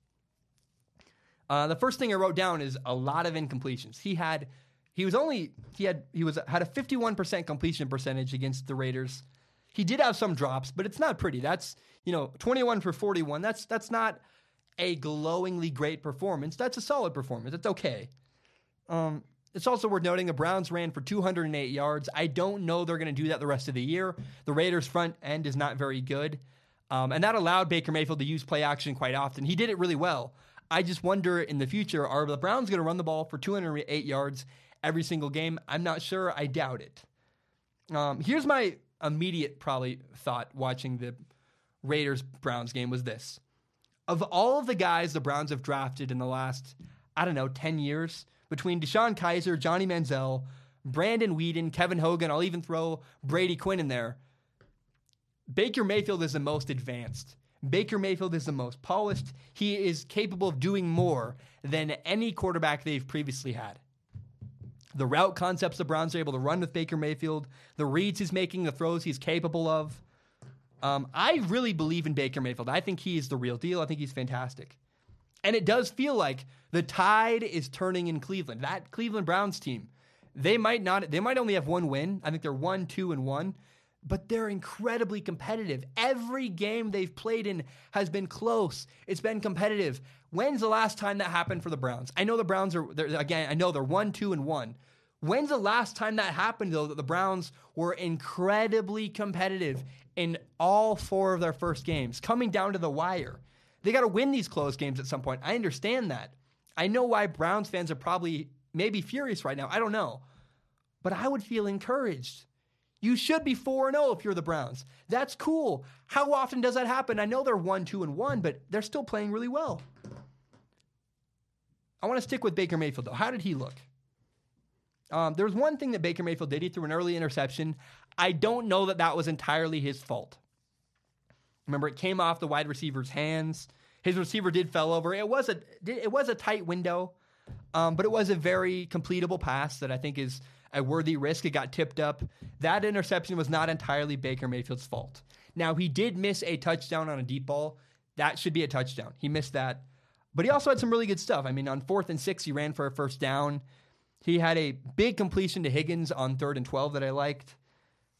Uh, the first thing I wrote down is a lot of incompletions. He had he was only he had he was had a 51% completion percentage against the Raiders. He did have some drops, but it's not pretty. That's, you know, 21 for 41. That's that's not a glowingly great performance. That's a solid performance. That's okay. Um, it's also worth noting the Browns ran for 208 yards. I don't know they're going to do that the rest of the year. The Raiders' front end is not very good. Um, and that allowed Baker Mayfield to use play action quite often. He did it really well. I just wonder in the future, are the Browns going to run the ball for 208 yards every single game? I'm not sure. I doubt it. Um, here's my immediate probably thought watching the Raiders Browns game was this. Of all of the guys the Browns have drafted in the last, I don't know, 10 years, between DeShone Kizer, Johnny Manziel, Brandon Weeden, Kevin Hogan, I'll even throw Brady Quinn in there. Baker Mayfield is the most advanced. Baker Mayfield is the most polished. He is capable of doing more than any quarterback they've previously had the route concepts the Browns are able to run with Baker Mayfield, the reads he's making, the throws he's capable of. Um, I really believe in Baker Mayfield. I think he is the real deal. I think he's fantastic. And it does feel like the tide is turning in Cleveland. That Cleveland Browns team, they might not, they might only have one win. I think they're one, two, and one, but they're incredibly competitive. Every game they've played in has been close. It's been competitive. When's the last time that happened for the Browns? I know the Browns are again. I know they're one, two, and one. When's the last time that happened though? That the Browns were incredibly competitive in all four of their first games, coming down to the wire. They got to win these close games at some point. I understand that. I know why Browns fans are probably maybe furious right now. I don't know, but I would feel encouraged. You should be 4 0 if you're the Browns. That's cool. How often does that happen? I know they're 1 2 and 1, but they're still playing really well. I want to stick with Baker Mayfield, though. How did he look? Um, there was one thing that Baker Mayfield did. He threw an early interception. I don't know that that was entirely his fault. Remember, it came off the wide receiver's hands. His receiver did fell over. It was a it was a tight window, um, but it was a very completable pass that I think is a worthy risk. It got tipped up. That interception was not entirely Baker Mayfield's fault. Now he did miss a touchdown on a deep ball. That should be a touchdown. He missed that. But he also had some really good stuff. I mean, on fourth and six, he ran for a first down. He had a big completion to Higgins on third and 12 that I liked.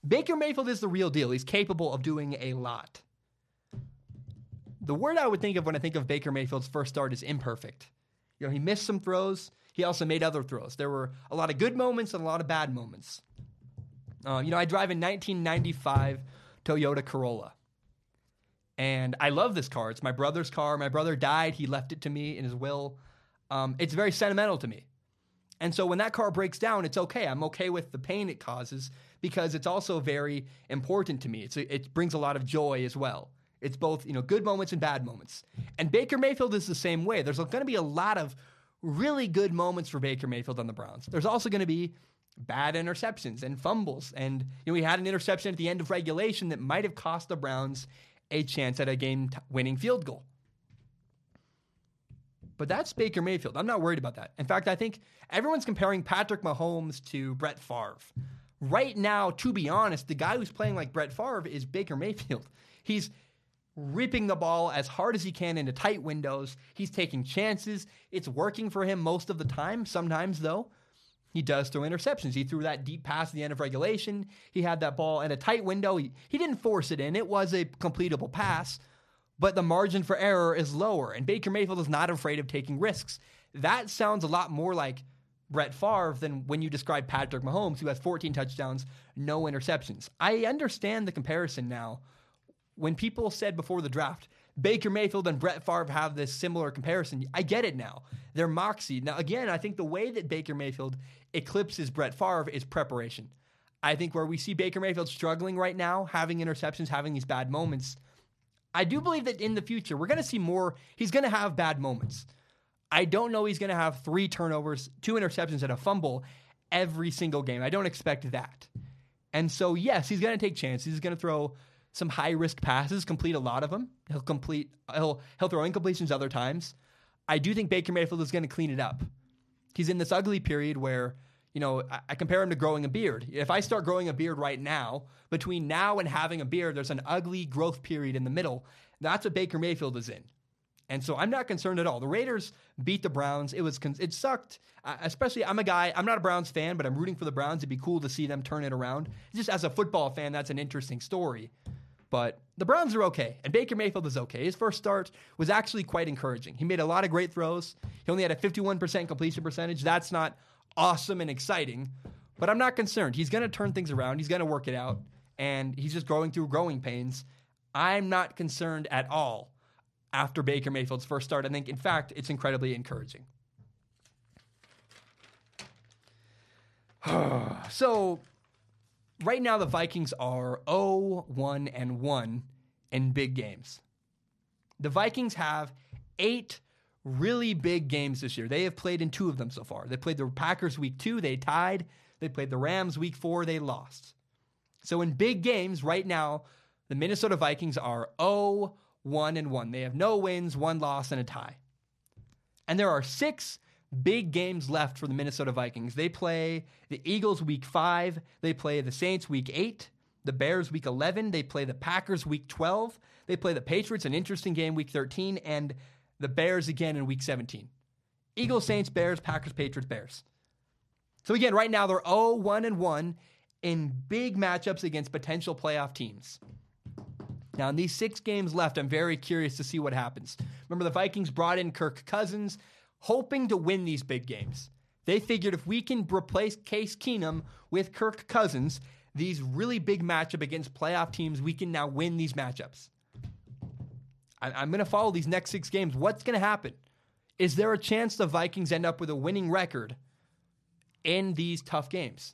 Baker Mayfield is the real deal. He's capable of doing a lot. The word I would think of when I think of Baker Mayfield's first start is imperfect. You know, he missed some throws. He also made other throws. There were a lot of good moments and a lot of bad moments. Uh, you know, I drive a 1995 Toyota Corolla. And I love this car. It's my brother's car. My brother died. He left it to me in his will. Um, it's very sentimental to me. And so when that car breaks down, it's okay. I'm okay with the pain it causes because it's also very important to me. It's it brings a lot of joy as well. It's both, you know, good moments and bad moments. And Baker Mayfield is the same way. There's going to be a lot of really good moments for Baker Mayfield on the Browns. There's also going to be bad interceptions and fumbles. And you know, we had an interception at the end of regulation that might have cost the Browns a chance at a game-winning field goal. But that's Baker Mayfield. I'm not worried about that. In fact, I think everyone's comparing Patrick Mahomes to Brett Favre. Right now, to be honest, the guy who's playing like Brett Favre is Baker Mayfield. He's ripping the ball as hard as he can into tight windows. He's taking chances. It's working for him most of the time. Sometimes, though, he does throw interceptions. He threw that deep pass at the end of regulation. He had that ball in a tight window. He, he didn't force it in, it was a completable pass, but the margin for error is lower. And Baker Mayfield is not afraid of taking risks. That sounds a lot more like Brett Favre than when you describe Patrick Mahomes, who has 14 touchdowns, no interceptions. I understand the comparison now when people said before the draft, Baker Mayfield and Brett Favre have this similar comparison, I get it now. They're moxie. Now, again, I think the way that Baker Mayfield eclipses Brett Favre is preparation. I think where we see Baker Mayfield struggling right now, having interceptions, having these bad moments, I do believe that in the future, we're going to see more. He's going to have bad moments. I don't know he's going to have three turnovers, two interceptions, and a fumble every single game. I don't expect that. And so, yes, he's going to take chances. He's going to throw some high risk passes, complete a lot of them. He'll complete he'll he'll throw incompletions other times. I do think Baker Mayfield is going to clean it up. He's in this ugly period where you know I, I, compare him to growing a beard. If I start growing a beard right now, between now and having a beard, there's an ugly growth period in the middle. That's what Baker Mayfield is in. And so I'm not concerned at all. The Raiders beat the Browns. It was it sucked. Uh, especially I'm a guy. I'm not a Browns fan, but I'm rooting for the Browns. It'd be cool to see them turn it around. Just as a football fan, that's an interesting story. But the Browns are okay, and Baker Mayfield is okay. His first start was actually quite encouraging. He made a lot of great throws. He only had a 51% completion percentage. That's not awesome and exciting, but I'm not concerned. He's going to turn things around. He's going to work it out, and he's just growing through growing pains. I'm not concerned at all after Baker Mayfield's first start. I think, in fact, it's incredibly encouraging. so right now the Vikings are 0 1 and 1 in big games. The Vikings have eight really big games this year. They have played in two of them so far. They played the Packers week two, they tied. They played the Rams week four, they lost. So in big games right now, the Minnesota Vikings are 0 1 and 1. They have no wins, one loss, and a tie. And there are six big games left for the Minnesota Vikings. They play the Eagles week five, they play the Saints week eight, the Bears week 11, they play the Packers week 12, they play the Patriots, an interesting game week 13, and the Bears again in week 17. Eagles, Saints, Bears, Packers, Patriots, Bears. So again, right now they're 0 1 and 1 in big matchups against potential playoff teams. Now, in these six games left, I'm very curious to see what happens. Remember, the Vikings brought in Kirk Cousins hoping to win these big games. They figured if we can replace Case Keenum with Kirk Cousins, these really big matchup against playoff teams, we can now win these matchups. I, am going to follow these next six games. What's going to happen? Is there a chance the Vikings end up with a winning record in these tough games?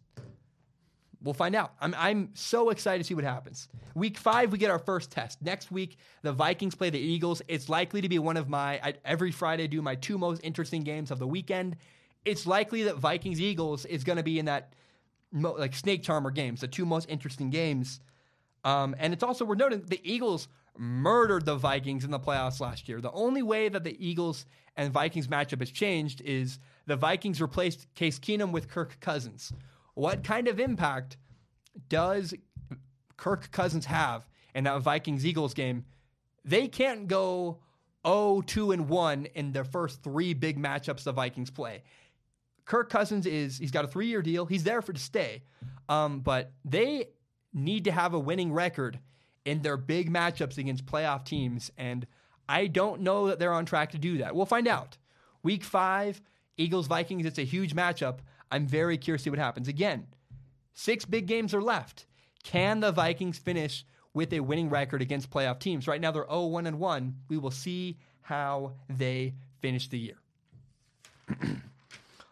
We'll find out. I'm, I'm so excited to see what happens. Week five, we get our first test. Next week, the Vikings play the Eagles. It's likely to be one of my, I, every Friday, I do my two most interesting games of the weekend. It's likely that Vikings Eagles is going to be in that like snake charmer games, the two most interesting games. Um, and it's also, we're noting the Eagles murdered the Vikings in the playoffs last year. The only way that the Eagles and Vikings matchup has changed is the Vikings replaced Case Keenum with Kirk Cousins what kind of impact does Kirk Cousins have in that Vikings Eagles game? They can't go 0 2 and 1 in their first three big matchups the Vikings play. Kirk Cousins is he's got a three year deal. He's there for to stay. Um, but they need to have a winning record in their big matchups against playoff teams. And I don't know that they're on track to do that. We'll find out. Week five, Eagles Vikings, it's a huge matchup. I'm very curious to see what happens. Again, six big games are left. Can the Vikings finish with a winning record against playoff teams? Right now they're 0 1 and 1. We will see how they finish the year.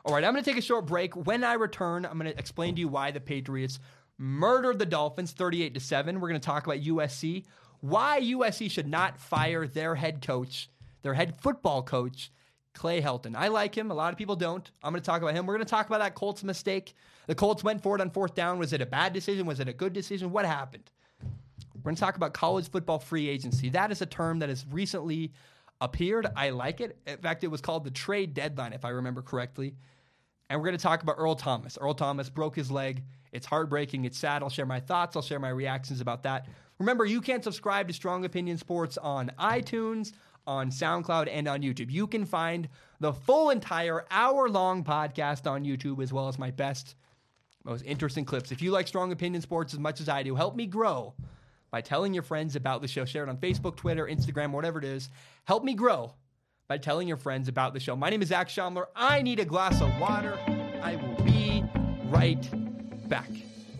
All right, I'm going to take a short break. When I return, I'm going to explain to you why the Patriots murdered the Dolphins 38 to 7. We're going to talk about USC, why USC should not fire their head coach, their head football coach, Clay Helton. I like him. A lot of people don't. I'm going to talk about him. We're going to talk about that Colts mistake. The Colts went for it on fourth down. Was it a bad decision? Was it a good decision? What happened? We're going to talk about college football free agency. That is a term that has recently appeared. I like it. In fact, it was called the trade deadline, if I remember correctly. And we're going to talk about Earl Thomas. Earl Thomas broke his leg. It's heartbreaking. It's sad. I'll share my thoughts. I'll share my reactions about that. Remember, you can subscribe to Strong Opinion Sports on iTunes, on SoundCloud, and on YouTube. You can find the full entire hour long podcast on YouTube, as well as my best, most interesting clips. If you like Strong Opinion Sports as much as I do, help me grow by telling your friends about the show. Share it on Facebook, Twitter, Instagram, whatever it is. Help me grow by telling your friends about the show. My name is Zac Shomler. I need a glass of water. I will be right back.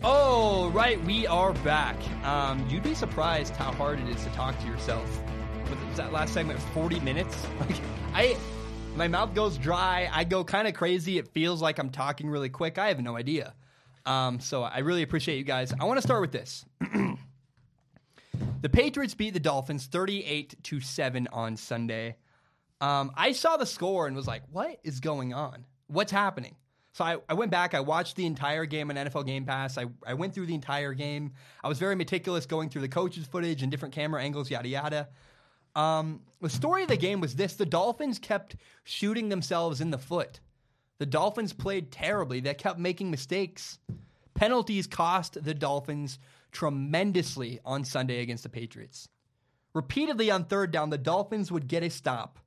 Oh, right, we are back. Um, you'd be surprised how hard it is to talk to yourself. Was that last segment 40 minutes? Like, I, my mouth goes dry. I go kind of crazy. It feels like I'm talking really quick. I have no idea. Um, so I really appreciate you guys. I want to start with this. the Patriots beat the Dolphins 38 to 7 on Sunday. Um, I saw the score and was like, what is going on? What's happening? So I, I went back, I watched the entire game on NFL Game Pass. I, I went through the entire game. I was very meticulous going through the coaches' footage and different camera angles, yada, yada. Um, the story of the game was this the Dolphins kept shooting themselves in the foot. The Dolphins played terribly, they kept making mistakes. Penalties cost the Dolphins tremendously on Sunday against the Patriots. Repeatedly on third down, the Dolphins would get a stop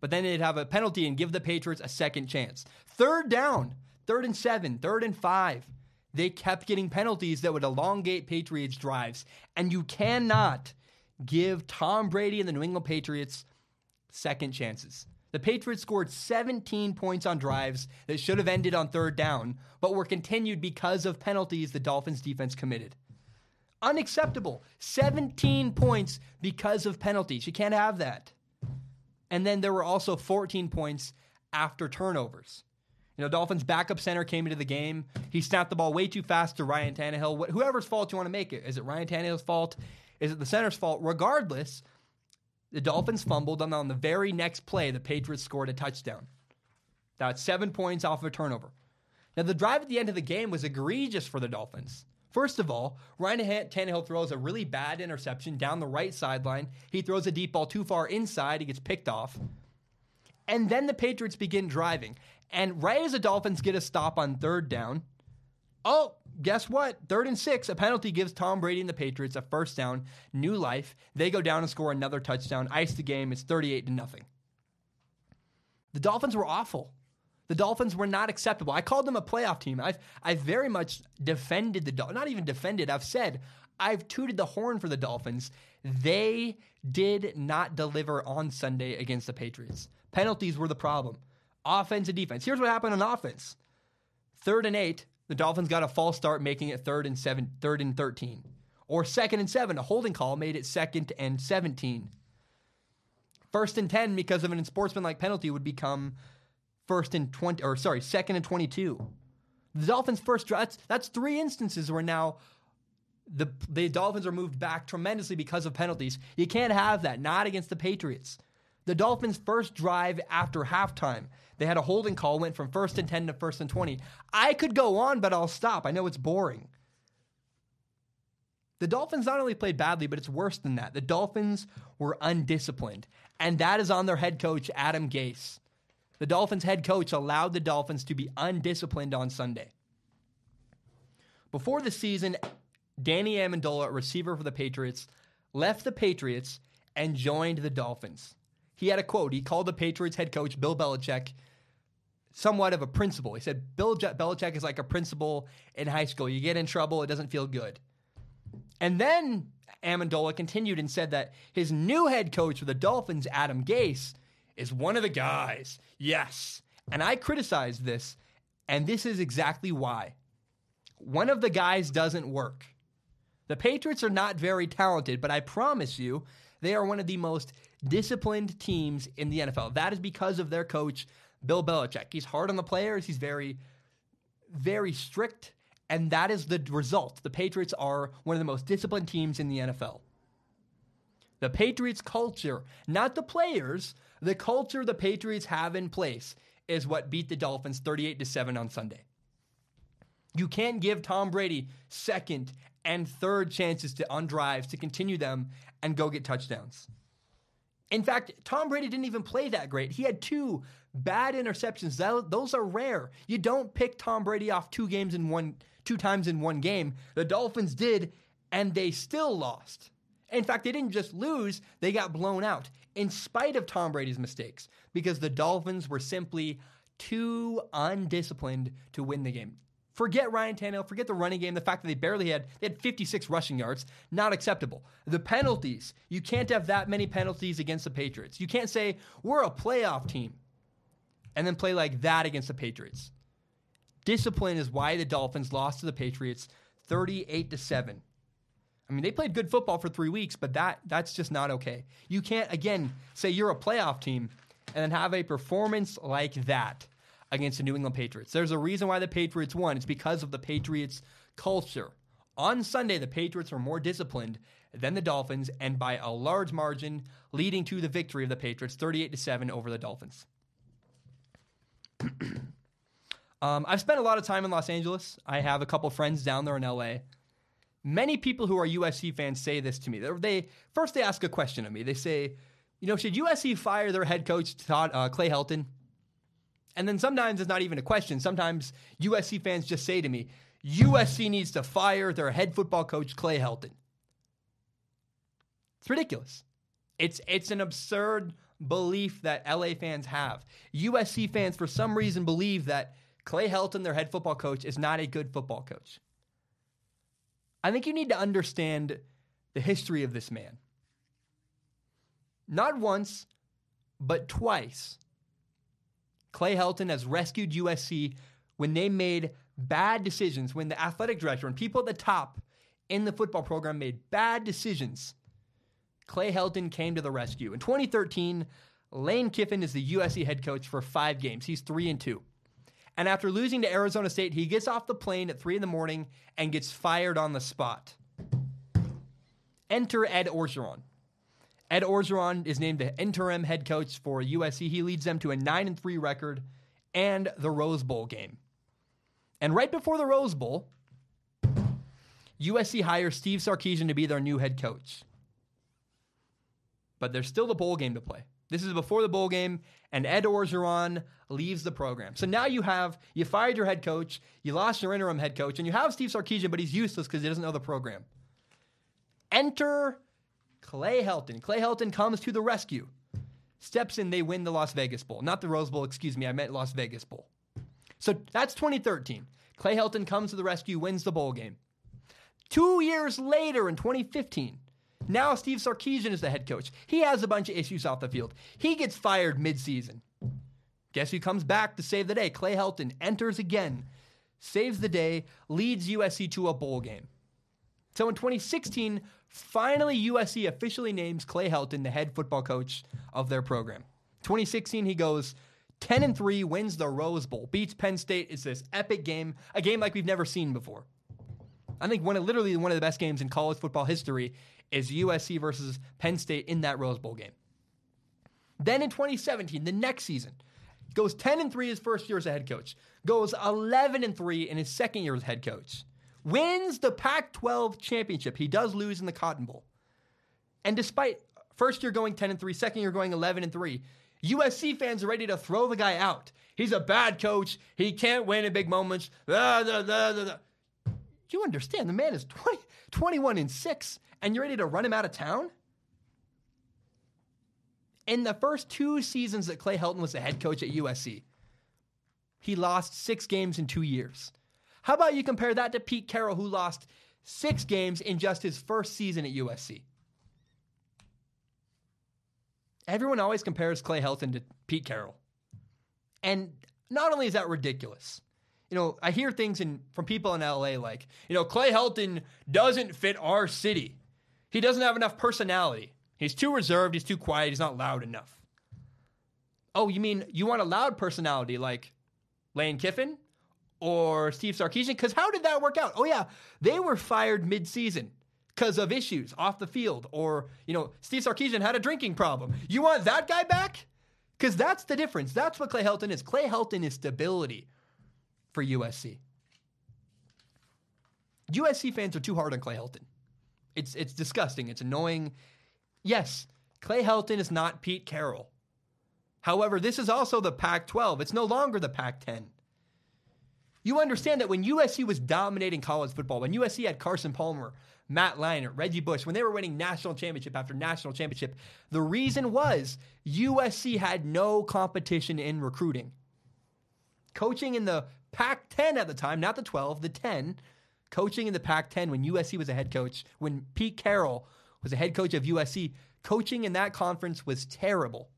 but then they'd have a penalty and give the Patriots a second chance. Third down, third and seven, third and five. They kept getting penalties that would elongate Patriots drives. And you cannot give Tom Brady and the New England Patriots second chances. The Patriots scored 17 points on drives that should have ended on third down, but were continued because of penalties the Dolphins defense committed. Unacceptable. 17 points because of penalties. You can't have that. And then there were also 14 points after turnovers. You know, Dolphins backup center came into the game. He snapped the ball way too fast to Ryan Tannehill. Whoever's fault you want to make it. Is it Ryan Tannehill's fault? Is it the center's fault? Regardless, the Dolphins fumbled, and on the very next play, the Patriots scored a touchdown. That's seven points off of a turnover. Now, the drive at the end of the game was egregious for the Dolphins. First of all, Ryan Tannehill throws a really bad interception down the right sideline. He throws a deep ball too far inside. He gets picked off. And then the Patriots begin driving. And right as the Dolphins get a stop on third down, oh, guess what? Third and six, a penalty gives Tom Brady and the Patriots a first down, new life. They go down and score another touchdown, ice the game. It's 38 to nothing. The Dolphins were awful. The Dolphins were not acceptable. I called them a playoff team. I've I very much defended the Dolphins. Not even defended. I've said I've tooted the horn for the Dolphins. They did not deliver on Sunday against the Patriots. Penalties were the problem. Offense and defense. Here's what happened on offense. Third and eight, the Dolphins got a false start, making it third and seven, third and thirteen. Or second and seven, a holding call made it second and seventeen. First and ten, because of an unsportsmanlike penalty, would become first and 20, or sorry, second and 22. The Dolphins' first that's, that's three instances where now the, the Dolphins are moved back tremendously because of penalties. You can't have that, not against the Patriots. The Dolphins' first drive after halftime, they had a holding call, went from first and 10 to first and 20. I could go on, but I'll stop. I know it's boring. The Dolphins not only played badly, but it's worse than that. The Dolphins were undisciplined, and that is on their head coach, Adam Gase. The Dolphins head coach allowed the Dolphins to be undisciplined on Sunday. Before the season, Danny Amendola, a receiver for the Patriots, left the Patriots and joined the Dolphins. He had a quote. He called the Patriots head coach, Bill Belichick, somewhat of a principal. He said, Bill Belichick is like a principal in high school. You get in trouble, it doesn't feel good. And then Amendola continued and said that his new head coach for the Dolphins, Adam Gase, is one of the guys. Yes. And I criticized this, and this is exactly why. One of the guys doesn't work. The Patriots are not very talented, but I promise you, they are one of the most disciplined teams in the NFL. That is because of their coach, Bill Belichick. He's hard on the players, he's very, very strict, and that is the result. The Patriots are one of the most disciplined teams in the NFL. The Patriots culture, not the players, the culture the Patriots have in place is what beat the Dolphins 38 to 7 on Sunday. You can't give Tom Brady second and third chances to on drives to continue them and go get touchdowns. In fact, Tom Brady didn't even play that great. He had two bad interceptions. That, those are rare. You don't pick Tom Brady off two games in one two times in one game. The Dolphins did and they still lost. In fact, they didn't just lose, they got blown out in spite of Tom Brady's mistakes because the Dolphins were simply too undisciplined to win the game. Forget Ryan Tannehill, forget the running game, the fact that they barely had they had 56 rushing yards, not acceptable. The penalties, you can't have that many penalties against the Patriots. You can't say we're a playoff team and then play like that against the Patriots. Discipline is why the Dolphins lost to the Patriots 38 to 7. I mean, they played good football for 3 weeks, but that that's just not okay. You can't again say you're a playoff team and then have a performance like that against the New England Patriots. There's a reason why the Patriots won. It's because of the Patriots' culture. On Sunday, the Patriots were more disciplined than the Dolphins, and by a large margin, leading to the victory of the Patriots, 38 to 7 over the Dolphins. um, I've spent a lot of time in Los Angeles. I have a couple friends down there in LA. Many people who are USC fans say this to me. They, they first they ask a question of me. They say, "You know, should USC fire their head coach Todd, uh, Clay Helton?" And then sometimes it's not even a question. Sometimes USC fans just say to me, USC needs to fire their head football coach, Clay Helton. It's ridiculous. It's, it's an absurd belief that LA fans have. USC fans, for some reason, believe that Clay Helton, their head football coach, is not a good football coach. I think you need to understand the history of this man. Not once, but twice Clay Helton has rescued USC when they made bad decisions, when the athletic director and people at the top in the football program made bad decisions. Clay Helton came to the rescue. In 2013, Lane Kiffin is the USC head coach for five games. He's three and two. And after losing to Arizona State, he gets off the plane at three in the morning and gets fired on the spot. Enter Ed Orgeron. Ed Orgeron is named the interim head coach for USC. He leads them to a 9 and 3 record and the Rose Bowl game. And right before the Rose Bowl, USC hires Steve Sarkisian to be their new head coach. But there's still the bowl game to play. This is before the bowl game, and Ed Orgeron leaves the program. So now you have you fired your head coach, you lost your interim head coach, and you have Steve Sarkisian, but he's useless because he doesn't know the program. Enter Clay Helton. Clay Helton comes to the rescue. Steps in, they win the Las Vegas Bowl. Not the Rose Bowl, excuse me, I meant Las Vegas Bowl. So that's 2013. Clay Helton comes to the rescue, wins the bowl game. Two years later in 2015, now Steve Sarkisian is the head coach. He has a bunch of issues off the field. He gets fired midseason. Guess who comes back to save the day? Clay Helton enters again, saves the day, leads USC to a bowl game. So in 2016, finally USC officially names Clay Helton the head football coach of their program. 2016, he goes 10 and 3, wins the Rose Bowl, beats Penn State. It's this epic game, a game like we've never seen before. I think one of literally one of the best games in college football history is USC versus Penn State in that Rose Bowl game. Then in 2017, the next season, goes 10 and 3 his first year as a head coach, goes 11 and 3 in his second year as head coach wins the Pac 12 championship. He does lose in the Cotton Bowl. And despite first year going 10 and 3, second year going 11 and 3, USC fans are ready to throw the guy out. He's a bad coach. He can't win in big moments. Blah, you understand, the man is 20, 21 and 6, and you're ready to run him out of town? In the first two seasons that Clay Helton was the head coach at USC, he lost six games in two years. How about you compare that to Pete Carroll, who lost Six games in just his first season at USC. Everyone always compares Clay Helton to Pete Carroll. And not only is that ridiculous, you know, I hear things in, from people in LA like, you know, Clay Helton doesn't fit our city. He doesn't have enough personality. He's too reserved, he's too quiet, he's not loud enough. Oh, you mean you want a loud personality like Lane Kiffin or Steve Sarkisian? Because how did that work out? Oh, yeah, they were fired mid-season because of issues off the field, or you know, Steve Sarkisian had a drinking problem. You want that guy back? Because that's the difference. That's what Clay Helton is. Clay Helton is stability for USC. USC fans are too hard on Clay Helton. It's it's disgusting. It's annoying. Yes, Clay Helton is not Pete Carroll. However, this is also the Pac 12. It's no longer the Pac 10. You understand that when USC was dominating college football, when USC had Carson Palmer, Matt Leinart, Reggie Bush, when they were winning national championship after national championship, the reason was USC had no competition in recruiting. Coaching in the Pac 10 at the time, not the 12, the 10, coaching in the Pac 10 when USC was a head coach, when Pete Carroll was a head coach of USC, coaching in that conference was terrible.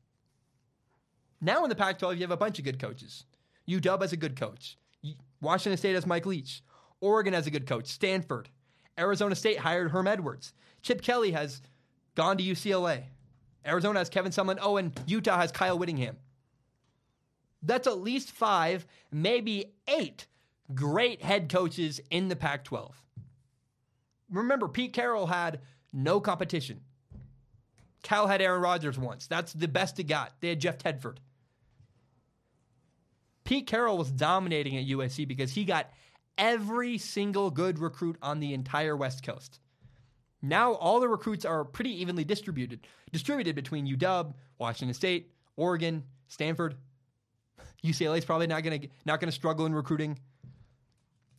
Now in the Pac 12, you have a bunch of good coaches. UW has a good coach. Washington State has Mike Leach. Oregon has a good coach. Stanford. Arizona State hired Herm Edwards. Chip Kelly has gone to UCLA. Arizona has Kevin Sumlin. Oh, and Utah has Kyle Whittingham. That's at least five, maybe eight great head coaches in the Pac 12. Remember, Pete Carroll had no competition. Cal had Aaron Rodgers once. That's the best he got. They had Jeff Tedford. Pete Carroll was dominating at USC because he got every single good recruit on the entire West Coast. Now all the recruits are pretty evenly distributed, distributed between UW, Washington State, Oregon, Stanford. UCLA is probably not going to not going to struggle in recruiting.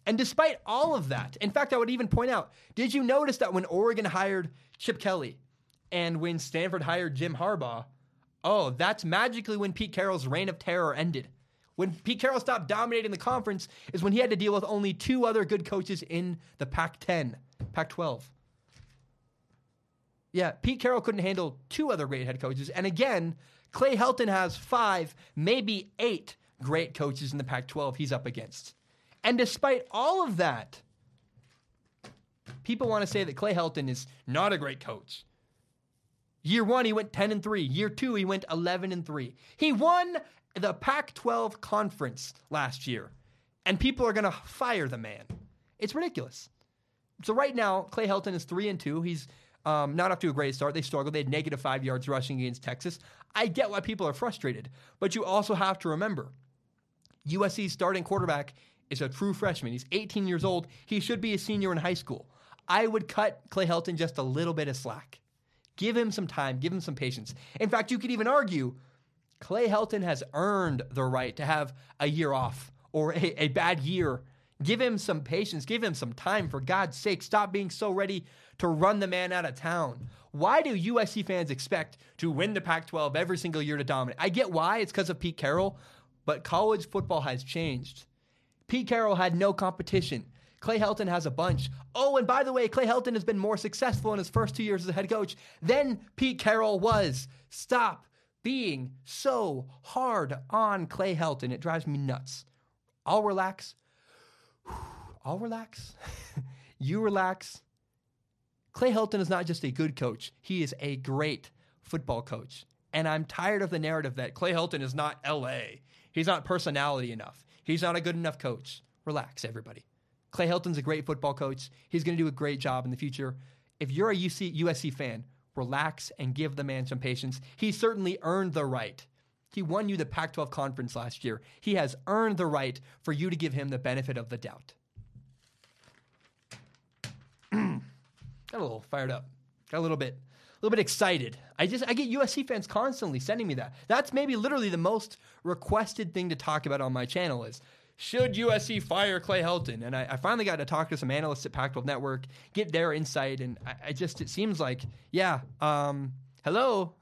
And despite all of that, in fact, I would even point out, did you notice that when Oregon hired Chip Kelly and when Stanford hired Jim Harbaugh, oh, that's magically when Pete Carroll's reign of terror ended. When Pete Carroll stopped dominating the conference is when he had to deal with only two other good coaches in the Pac 10, Pac 12. Yeah, Pete Carroll couldn't handle two other great head coaches. And again, Clay Helton has five, maybe eight great coaches in the Pac 12 he's up against. And despite all of that, people want to say that Clay Helton is not a great coach. Year one, he went 10 and 3. Year two, he went 11 and 3. He won the Pac 12 conference last year, and people are going to fire the man. It's ridiculous. So right now, Clay Helton is 3 and 2. He's um, not off to a great start. They struggled. They had negative five yards rushing against Texas. I get why people are frustrated, but you also have to remember USC's starting quarterback is a true freshman. He's 18 years old. He should be a senior in high school. I would cut Clay Helton just a little bit of slack. Give him some time, give him some patience. In fact, you could even argue Clay Helton has earned the right to have a year off or a, a bad year. Give him some patience, give him some time. For God's sake, stop being so ready to run the man out of town. Why do USC fans expect to win the Pac 12 every single year to dominate? I get why, it's because of Pete Carroll, but college football has changed. Pete Carroll had no competition. Clay Helton has a bunch. Oh, and by the way, Clay Helton has been more successful in his first two years as a head coach than Pete Carroll was. Stop being so hard on Clay Helton. It drives me nuts. I'll relax. I'll relax. you relax. Clay Helton is not just a good coach, he is a great football coach. And I'm tired of the narrative that Clay Helton is not LA. He's not personality enough. He's not a good enough coach. Relax, everybody. Clay Helton's a great football coach. He's going to do a great job in the future. If you're a UC, USC fan, relax and give the man some patience. He certainly earned the right. He won you the Pac 12 conference last year. He has earned the right for you to give him the benefit of the doubt. Got a little fired up. Got a little bit a little bit excited. I just I get USC fans constantly sending me that. That's maybe literally the most requested thing to talk about on my channel is should USC fire Clay Helton? And I, I, finally got to talk to some analysts at Pac-12 Network, get their insight, and I, I just it seems like, yeah, um, hello,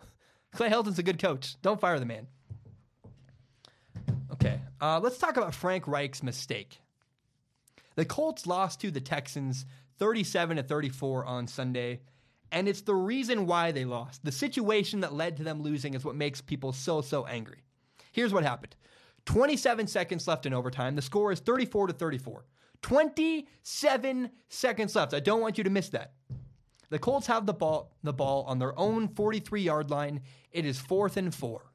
Clay Helton's a good coach. Don't fire the man. Okay, uh, let's talk about Frank Reich's mistake. The Colts lost to the Texans 37 to 34 on Sunday. And it's the reason why they lost. The situation that led to them losing is what makes people so, so angry. Here's what happened 27 seconds left in overtime. The score is 34 to 34. 27 seconds left. I don't want you to miss that. The Colts have the ball, the ball on their own 43 yard line. It is fourth and four.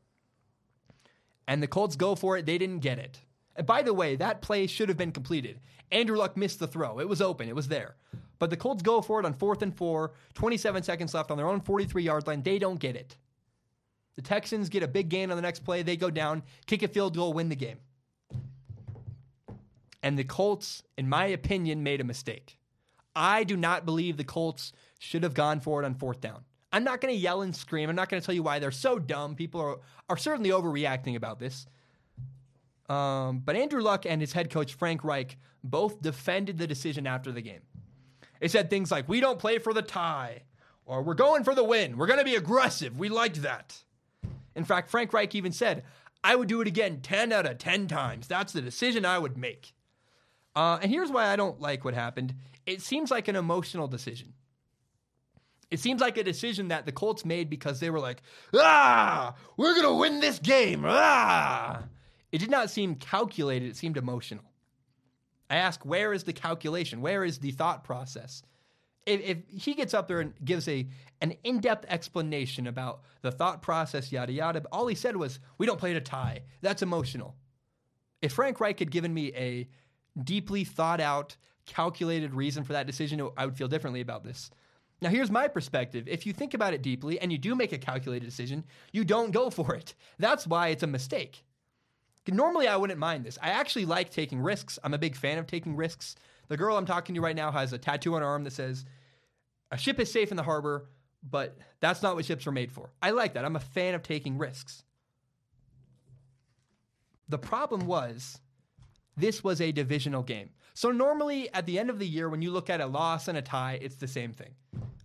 And the Colts go for it. They didn't get it. And by the way, that play should have been completed. Andrew Luck missed the throw. It was open, it was there. But the Colts go for it on fourth and four, 27 seconds left on their own 43 yard line. They don't get it. The Texans get a big gain on the next play. They go down, kick a field goal, win the game. And the Colts, in my opinion, made a mistake. I do not believe the Colts should have gone for it on fourth down. I'm not going to yell and scream. I'm not going to tell you why they're so dumb. People are, are certainly overreacting about this. Um, but Andrew Luck and his head coach, Frank Reich, both defended the decision after the game. They said things like, We don't play for the tie, or We're going for the win. We're going to be aggressive. We liked that. In fact, Frank Reich even said, I would do it again 10 out of 10 times. That's the decision I would make. Uh, and here's why I don't like what happened it seems like an emotional decision. It seems like a decision that the Colts made because they were like, ah, we're going to win this game. Ah. It did not seem calculated, it seemed emotional. I ask, where is the calculation? Where is the thought process? If, if he gets up there and gives a an in depth explanation about the thought process, yada yada, all he said was, "We don't play to tie." That's emotional. If Frank Reich had given me a deeply thought out, calculated reason for that decision, I would feel differently about this. Now, here's my perspective. If you think about it deeply and you do make a calculated decision, you don't go for it. That's why it's a mistake. Normally, I wouldn't mind this. I actually like taking risks. I'm a big fan of taking risks. The girl I'm talking to right now has a tattoo on her arm that says, A ship is safe in the harbor, but that's not what ships are made for. I like that. I'm a fan of taking risks. The problem was, this was a divisional game. So, normally at the end of the year, when you look at a loss and a tie, it's the same thing.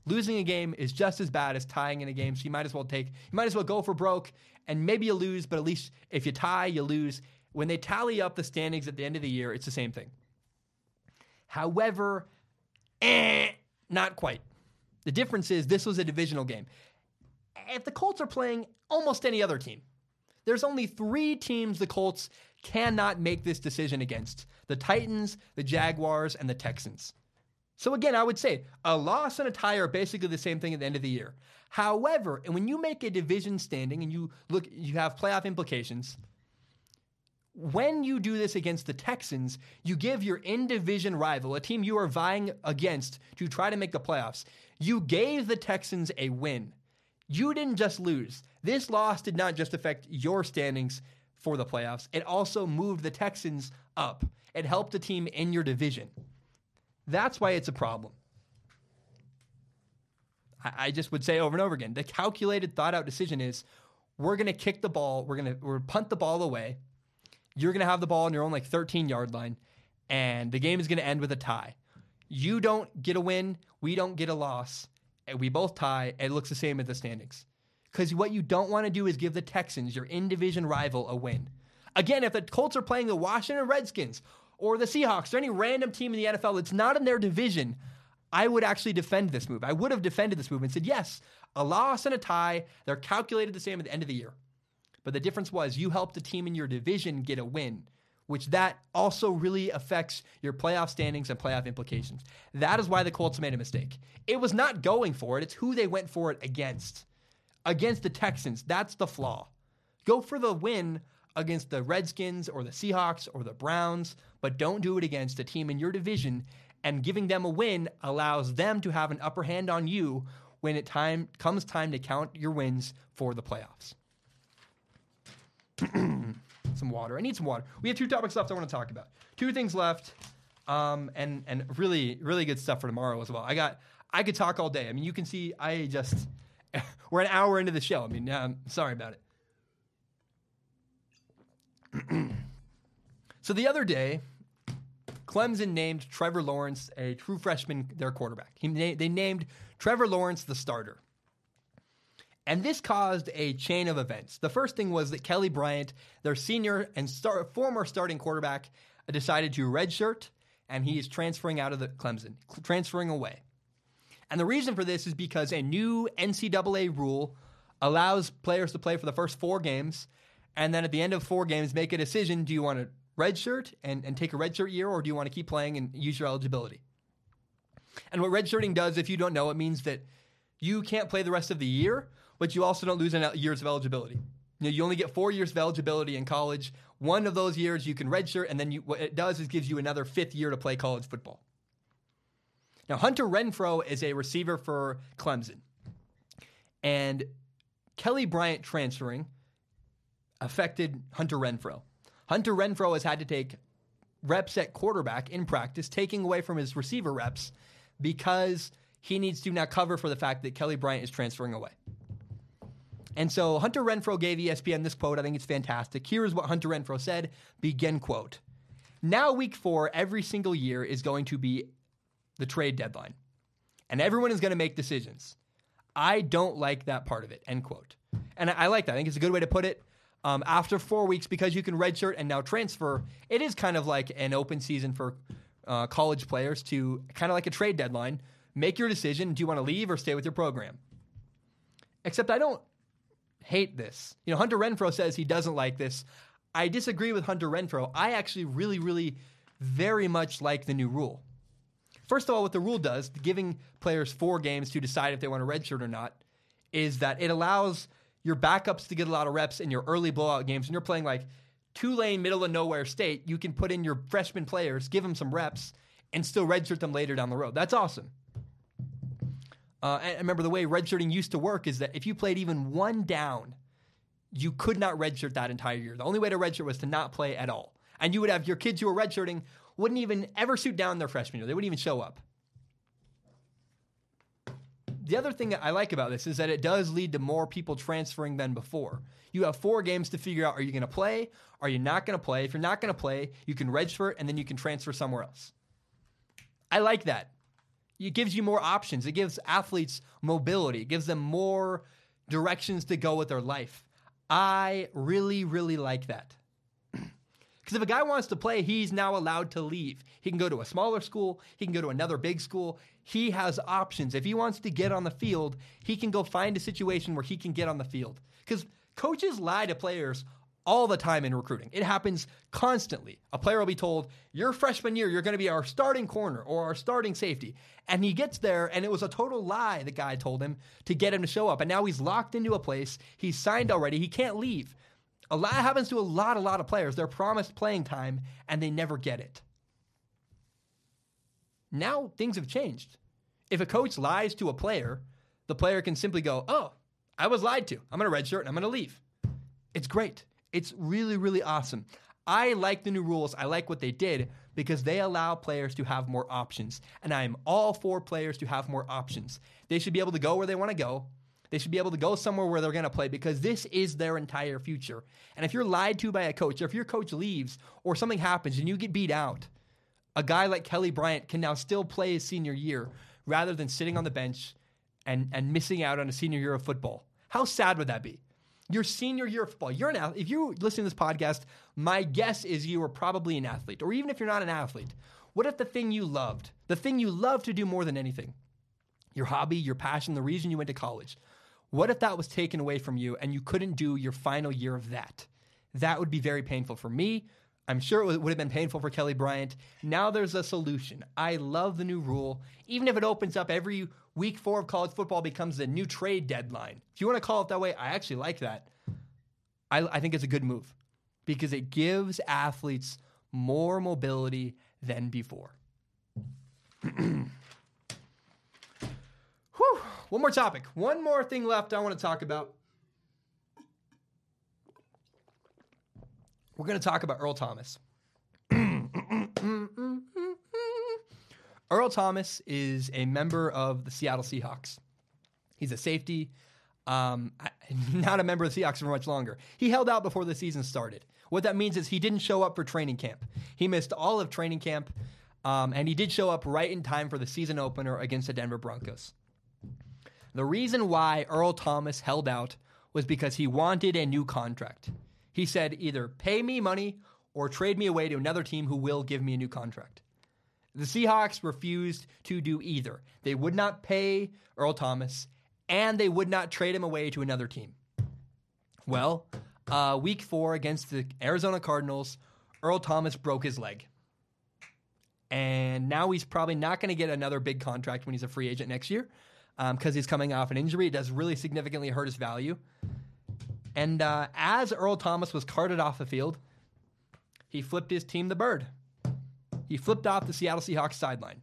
Losing a game is just as bad as tying in a game, so you might as well take, you might as well go for broke, and maybe you lose, but at least if you tie, you lose. When they tally up the standings at the end of the year, it's the same thing. However, eh, not quite. The difference is this was a divisional game. If the Colts are playing almost any other team, there's only three teams the Colts cannot make this decision against the Titans, the Jaguars, and the Texans. So again, I would say a loss and a tie are basically the same thing at the end of the year. However, and when you make a division standing and you look, you have playoff implications. When you do this against the Texans, you give your in division rival, a team you are vying against to try to make the playoffs, you gave the Texans a win. You didn't just lose. This loss did not just affect your standings for the playoffs, it also moved the Texans up. It helped a team in your division. That's why it's a problem. I, I just would say over and over again the calculated, thought out decision is we're going to kick the ball, we're going to we're punt the ball away. You're going to have the ball on your own like 13 yard line, and the game is going to end with a tie. You don't get a win, we don't get a loss, and we both tie. It looks the same at the standings. Because what you don't want to do is give the Texans, your in division rival, a win. Again, if the Colts are playing the Washington Redskins or the Seahawks or any random team in the NFL that's not in their division, I would actually defend this move. I would have defended this move and said, yes, a loss and a tie, they're calculated the same at the end of the year. But the difference was you helped a team in your division get a win, which that also really affects your playoff standings and playoff implications. That is why the Colts made a mistake. It was not going for it, it's who they went for it against. Against the Texans, that's the flaw. Go for the win against the Redskins or the Seahawks or the Browns, but don't do it against a team in your division. And giving them a win allows them to have an upper hand on you when it time comes time to count your wins for the playoffs. some water. I need some water. We have two topics left I want to talk about. Two things left. Um, and and really really good stuff for tomorrow as well. I got I could talk all day. I mean, you can see I just we're an hour into the show. I mean, um, sorry about it. so the other day, Clemson named Trevor Lawrence a true freshman their quarterback. He they named Trevor Lawrence the starter. And this caused a chain of events. The first thing was that Kelly Bryant, their senior and star- former starting quarterback, decided to redshirt and he is transferring out of the Clemson, transferring away. And the reason for this is because a new NCAA rule allows players to play for the first four games, and then at the end of four games, make a decision: do you want to redshirt and, and take a redshirt year, or do you want to keep playing and use your eligibility? And what redshirting does, if you don't know, it means that you can't play the rest of the year, but you also don't lose years of eligibility. You, know, you only get four years of eligibility in college. One of those years you can redshirt, and then you, what it does is gives you another fifth year to play college football. Now, Hunter Renfrow is a receiver for Clemson. And Kelly Bryant transferring affected Hunter Renfrow. Hunter Renfrow has had to take reps at quarterback in practice, taking away from his receiver reps because he needs to now cover for the fact that Kelly Bryant is transferring away. And so Hunter Renfrow gave ESPN this quote. I think it's fantastic. Here is what Hunter Renfrow said. Begin quote. Now, week four, every single year is going to be the trade deadline. And everyone is going to make decisions. I don't like that part of it. End quote. And I, like that. I think it's a good way to put it. Um, after four weeks, because you can redshirt and now transfer, it is kind of like an open season for uh, college players to kind of like a trade deadline. Make your decision. Do you want to leave or stay with your program? Except I don't hate this. You know, Hunter Renfrow says he doesn't like this. I disagree with Hunter Renfrow. I actually really, really, very much like the new rule. First of all, what the rule does, giving players four games to decide if they want a redshirt or not, is that it allows your backups to get a lot of reps in your early blowout games. And you're playing like Tulane, middle of nowhere state, you can put in your freshman players, give them some reps, and still redshirt them later down the road. That's awesome. Uh, and remember, the way redshirting used to work is that if you played even one down, you could not redshirt that entire year. The only way to redshirt was to not play at all. And you would have your kids who were redshirting wouldn't even ever suit down their freshman year. They wouldn't even show up. The other thing that I like about this is that it does lead to more people transferring than before. You have four games to figure out are you going to play? Are you not going to play? If you're not going to play, you can redshirt and then you can transfer somewhere else. I like that. It gives you more options. It gives athletes mobility. It gives them more directions to go with their life. I really, really like that. Because if a guy wants to play, he's now allowed to leave. He can go to a smaller school, he can go to another big school. He has options. If he wants to get on the field, he can go find a situation where he can get on the field. Because coaches lie to players all the time in recruiting. It happens constantly. A player will be told, Your freshman year, you're going to be our starting corner or our starting safety. And he gets there, and it was a total lie, the guy told him, to get him to show up. And now he's locked into a place. He's signed already. He can't leave. A lot happens to a lot, a lot of players. They're promised playing time, and they never get it. Now things have changed. If a coach lies to a player, the player can simply go, Oh, I was lied to. I'm going to redshirt and I'm going to leave. It's great. It's really, really awesome. I like the new rules. I like what they did because they allow players to have more options. And I'm all for players to have more options. They should be able to go where they want to go. They should be able to go somewhere where they're going to play because this is their entire future. And if you're lied to by a coach, or if your coach leaves, or something happens and you get beat out, a guy like Kelly Bryant can now still play his senior year rather than sitting on the bench and, and missing out on a senior year of football. How sad would that be? Your senior year of football, you're an athlete. If you listen to this podcast, my guess is you are probably an athlete. Or even if you're not an athlete, what if the thing you loved, the thing you love to do more than anything, your hobby, your passion, the reason you went to college, what if that was taken away from you and you couldn't do your final year of that? That would be very painful for me. I'm sure it would have been painful for Kelly Bryant. Now there's a solution. I love the new rule. Even if it opens up every week four of college football becomes the new trade deadline. If you want to call it that way, I actually like that. I, I think it's a good move because it gives athletes more mobility than before. Whew. One more topic. One more thing left I want to talk about. We're going to talk about Earl Thomas. Earl Thomas is a member of the Seattle Seahawks. He's a safety, um, not a member of the Seahawks for much longer. He held out before the season started. What that means is he didn't show up for training camp. He missed all of training camp, um, and he did show up right in time for the season opener against the Denver Broncos. The reason why Earl Thomas held out was because he wanted a new contract. He said, either pay me money or trade me away to another team who will give me a new contract. The Seahawks refused to do either. They would not pay Earl Thomas, and they would not trade him away to another team. Well, uh, week four against the Arizona Cardinals, Earl Thomas broke his leg. And now he's probably not going to get another big contract when he's a free agent next year because um, he's coming off an injury. It does really significantly hurt his value. And uh, as Earl Thomas was carted off the field, he flipped his team the bird. He flipped off the Seattle Seahawks sideline.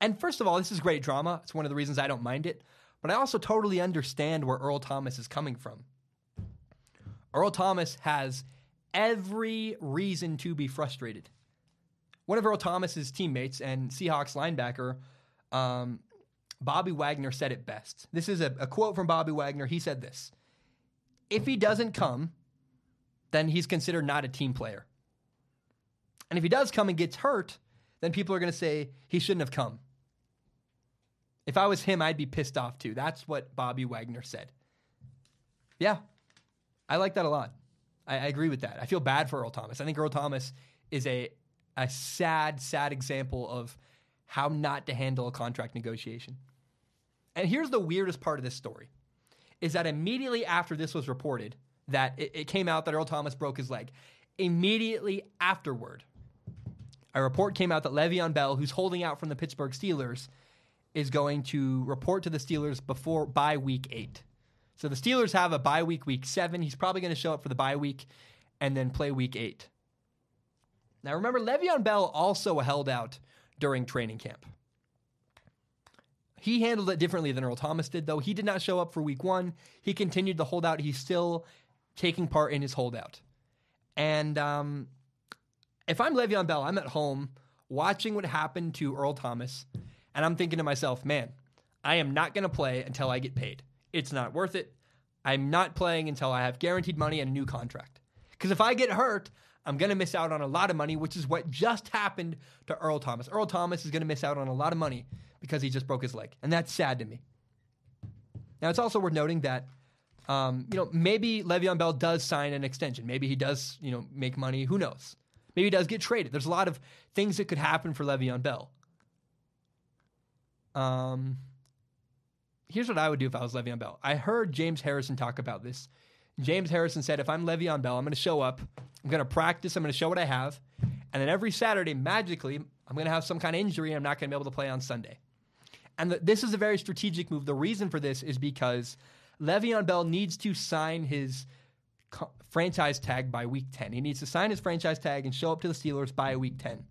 And first of all, this is great drama. It's one of the reasons I don't mind it. But I also totally understand where Earl Thomas is coming from. Earl Thomas has every reason to be frustrated. One of Earl Thomas's teammates and Seahawks linebacker, um, Bobby Wagner, said it best. This is a, a quote from Bobby Wagner. He said this If he doesn't come, then he's considered not a team player. And if he does come and gets hurt, then people are going to say he shouldn't have come. If I was him, I'd be pissed off too. That's what Bobby Wagner said. Yeah, I like that a lot. I, I, agree with that. I feel bad for Earl Thomas. I think Earl Thomas is a a sad, sad example of how not to handle a contract negotiation. And here's the weirdest part of this story is that immediately after this was reported, that it, it came out that Earl Thomas broke his leg. Immediately afterward, a report came out that Le'Veon Bell, who's holding out from the Pittsburgh Steelers, is going to report to the Steelers before by week eight. So the Steelers have a bye week, week seven. He's probably going to show up for the bye week and then play week eight. Now remember, Le'Veon Bell also held out during training camp. He handled it differently than Earl Thomas did, though. He did not show up for week one. He continued to hold out. He's still taking part in his holdout. And um, if I'm Le'Veon Bell, I'm at home watching what happened to Earl Thomas, and I'm thinking to myself, man, I am not going to play until I get paid. It's not worth it. I'm not playing until I have guaranteed money and a new contract. Because if I get hurt, I'm going to miss out on a lot of money, which is what just happened to Earl Thomas. Earl Thomas is going to miss out on a lot of money because he just broke his leg. And that's sad to me. Now, it's also worth noting that, um, you know, maybe Le'Veon Bell does sign an extension. Maybe he does, you know, make money. Who knows? Maybe he does get traded. There's a lot of things that could happen for Le'Veon Bell. Um, here's what I would do if I was Le'Veon Bell. I heard James Harrison talk about this. James Harrison said, if I'm Le'Veon Bell, I'm going to show up. I'm going to practice. I'm going to show what I have. And then every Saturday, magically, I'm going to have some kind of injury and I'm not going to be able to play on Sunday. And the, this is a very strategic move. The reason for this is because Le'Veon Bell needs to sign his co- franchise tag by week 10. He needs to sign his franchise tag and show up to the Steelers by week 10.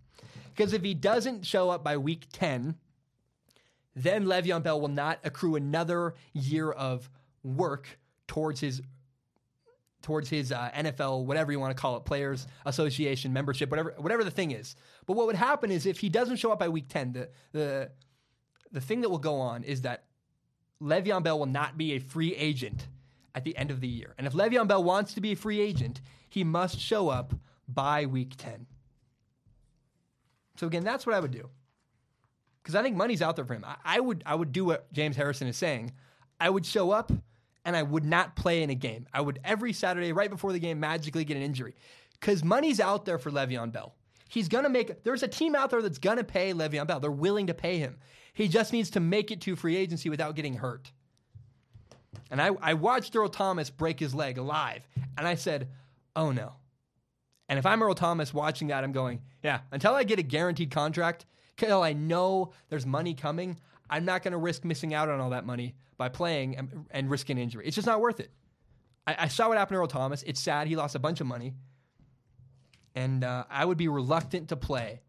Because if he doesn't show up by week 10, then Le'Veon Bell will not accrue another year of work towards his towards his uh, NFL, whatever you want to call it, players association membership, whatever whatever the thing is. But what would happen is if he doesn't show up by week ten, the the the thing that will go on is that Le'Veon Bell will not be a free agent at the end of the year. And if Le'Veon Bell wants to be a free agent, he must show up by week ten. So again, that's what I would do because I think money's out there for him. I, I, would I would do what James Harrison is saying. I would show up and I would not play in a game. I would every Saturday right before the game magically get an injury because money's out there for Le'Veon Bell. He's gonna make. There's a team out there that's gonna pay Le'Veon Bell. They're willing to pay him. He just needs to make it to free agency without getting hurt. And I, I watched Earl Thomas break his leg live, and I said, "Oh no." And if I'm Earl Thomas watching that, I'm going, "Yeah." Until I get a guaranteed contract, until I know there's money coming, I'm not going to risk missing out on all that money by playing and, and risking injury. It's just not worth it. I, I, saw what happened to Earl Thomas. It's sad. He lost a bunch of money. And uh, I would be reluctant to play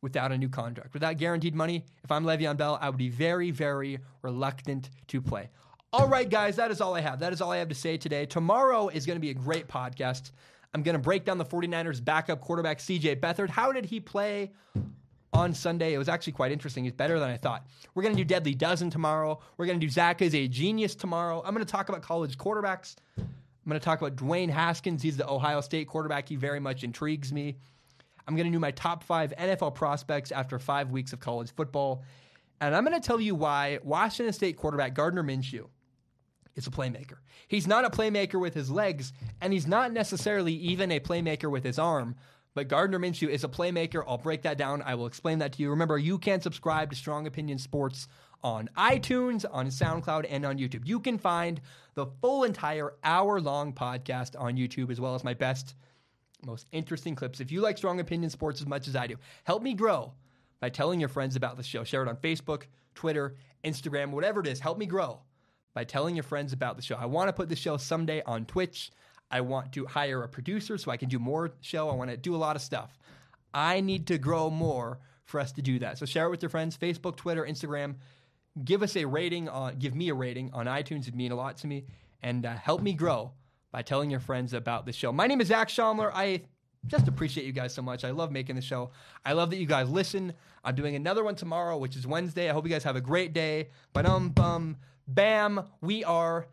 without a new contract. Without guaranteed money, if I'm Le'Veon Bell, I would be very, very reluctant to play. All right, guys, that is all I have. That is all I have to say today. Tomorrow is going to be a great podcast. I'm going to break down the 49ers backup quarterback, CJ Beathard. How did he play on Sunday. It was actually quite interesting. It's better than I thought. We're going to do Deadly Dozen tomorrow. We're going to do Zac is a genius tomorrow. I'm going to talk about college quarterbacks. I'm going to talk about Dwayne Haskins. He's the Ohio State quarterback. He very much intrigues me. I'm going to do my top five NFL prospects after five weeks of college football. And I'm going to tell you why Washington State quarterback Gardner Minshew is a playmaker. He's not a playmaker with his legs, and he's not necessarily even a playmaker with his arm, But Gardner Minshew is a playmaker. I'll break that down. I will explain that to you. Remember, you can subscribe to Strong Opinion Sports on iTunes, on SoundCloud, and on YouTube. You can find the full entire hour long podcast on YouTube, as well as my best, most interesting clips. If you like Strong Opinion Sports as much as I do, help me grow by telling your friends about the show. Share it on Facebook, Twitter, Instagram, whatever it is. Help me grow by telling your friends about the show. I want to put the show someday on Twitch. I want to hire a producer so I can do more show. I want to do a lot of stuff. I need to grow more for us to do that. So share it with your friends, Facebook, Twitter, Instagram. Give us a rating on, give me a rating on iTunes. It'd mean a lot to me, and uh, help me grow by telling your friends about the show. My name is Zac Shomler. I just appreciate you guys so much. I love making the show. I love that you guys listen. I'm doing another one tomorrow, which is Wednesday. I hope you guys have a great day. But um, bum, bam, we are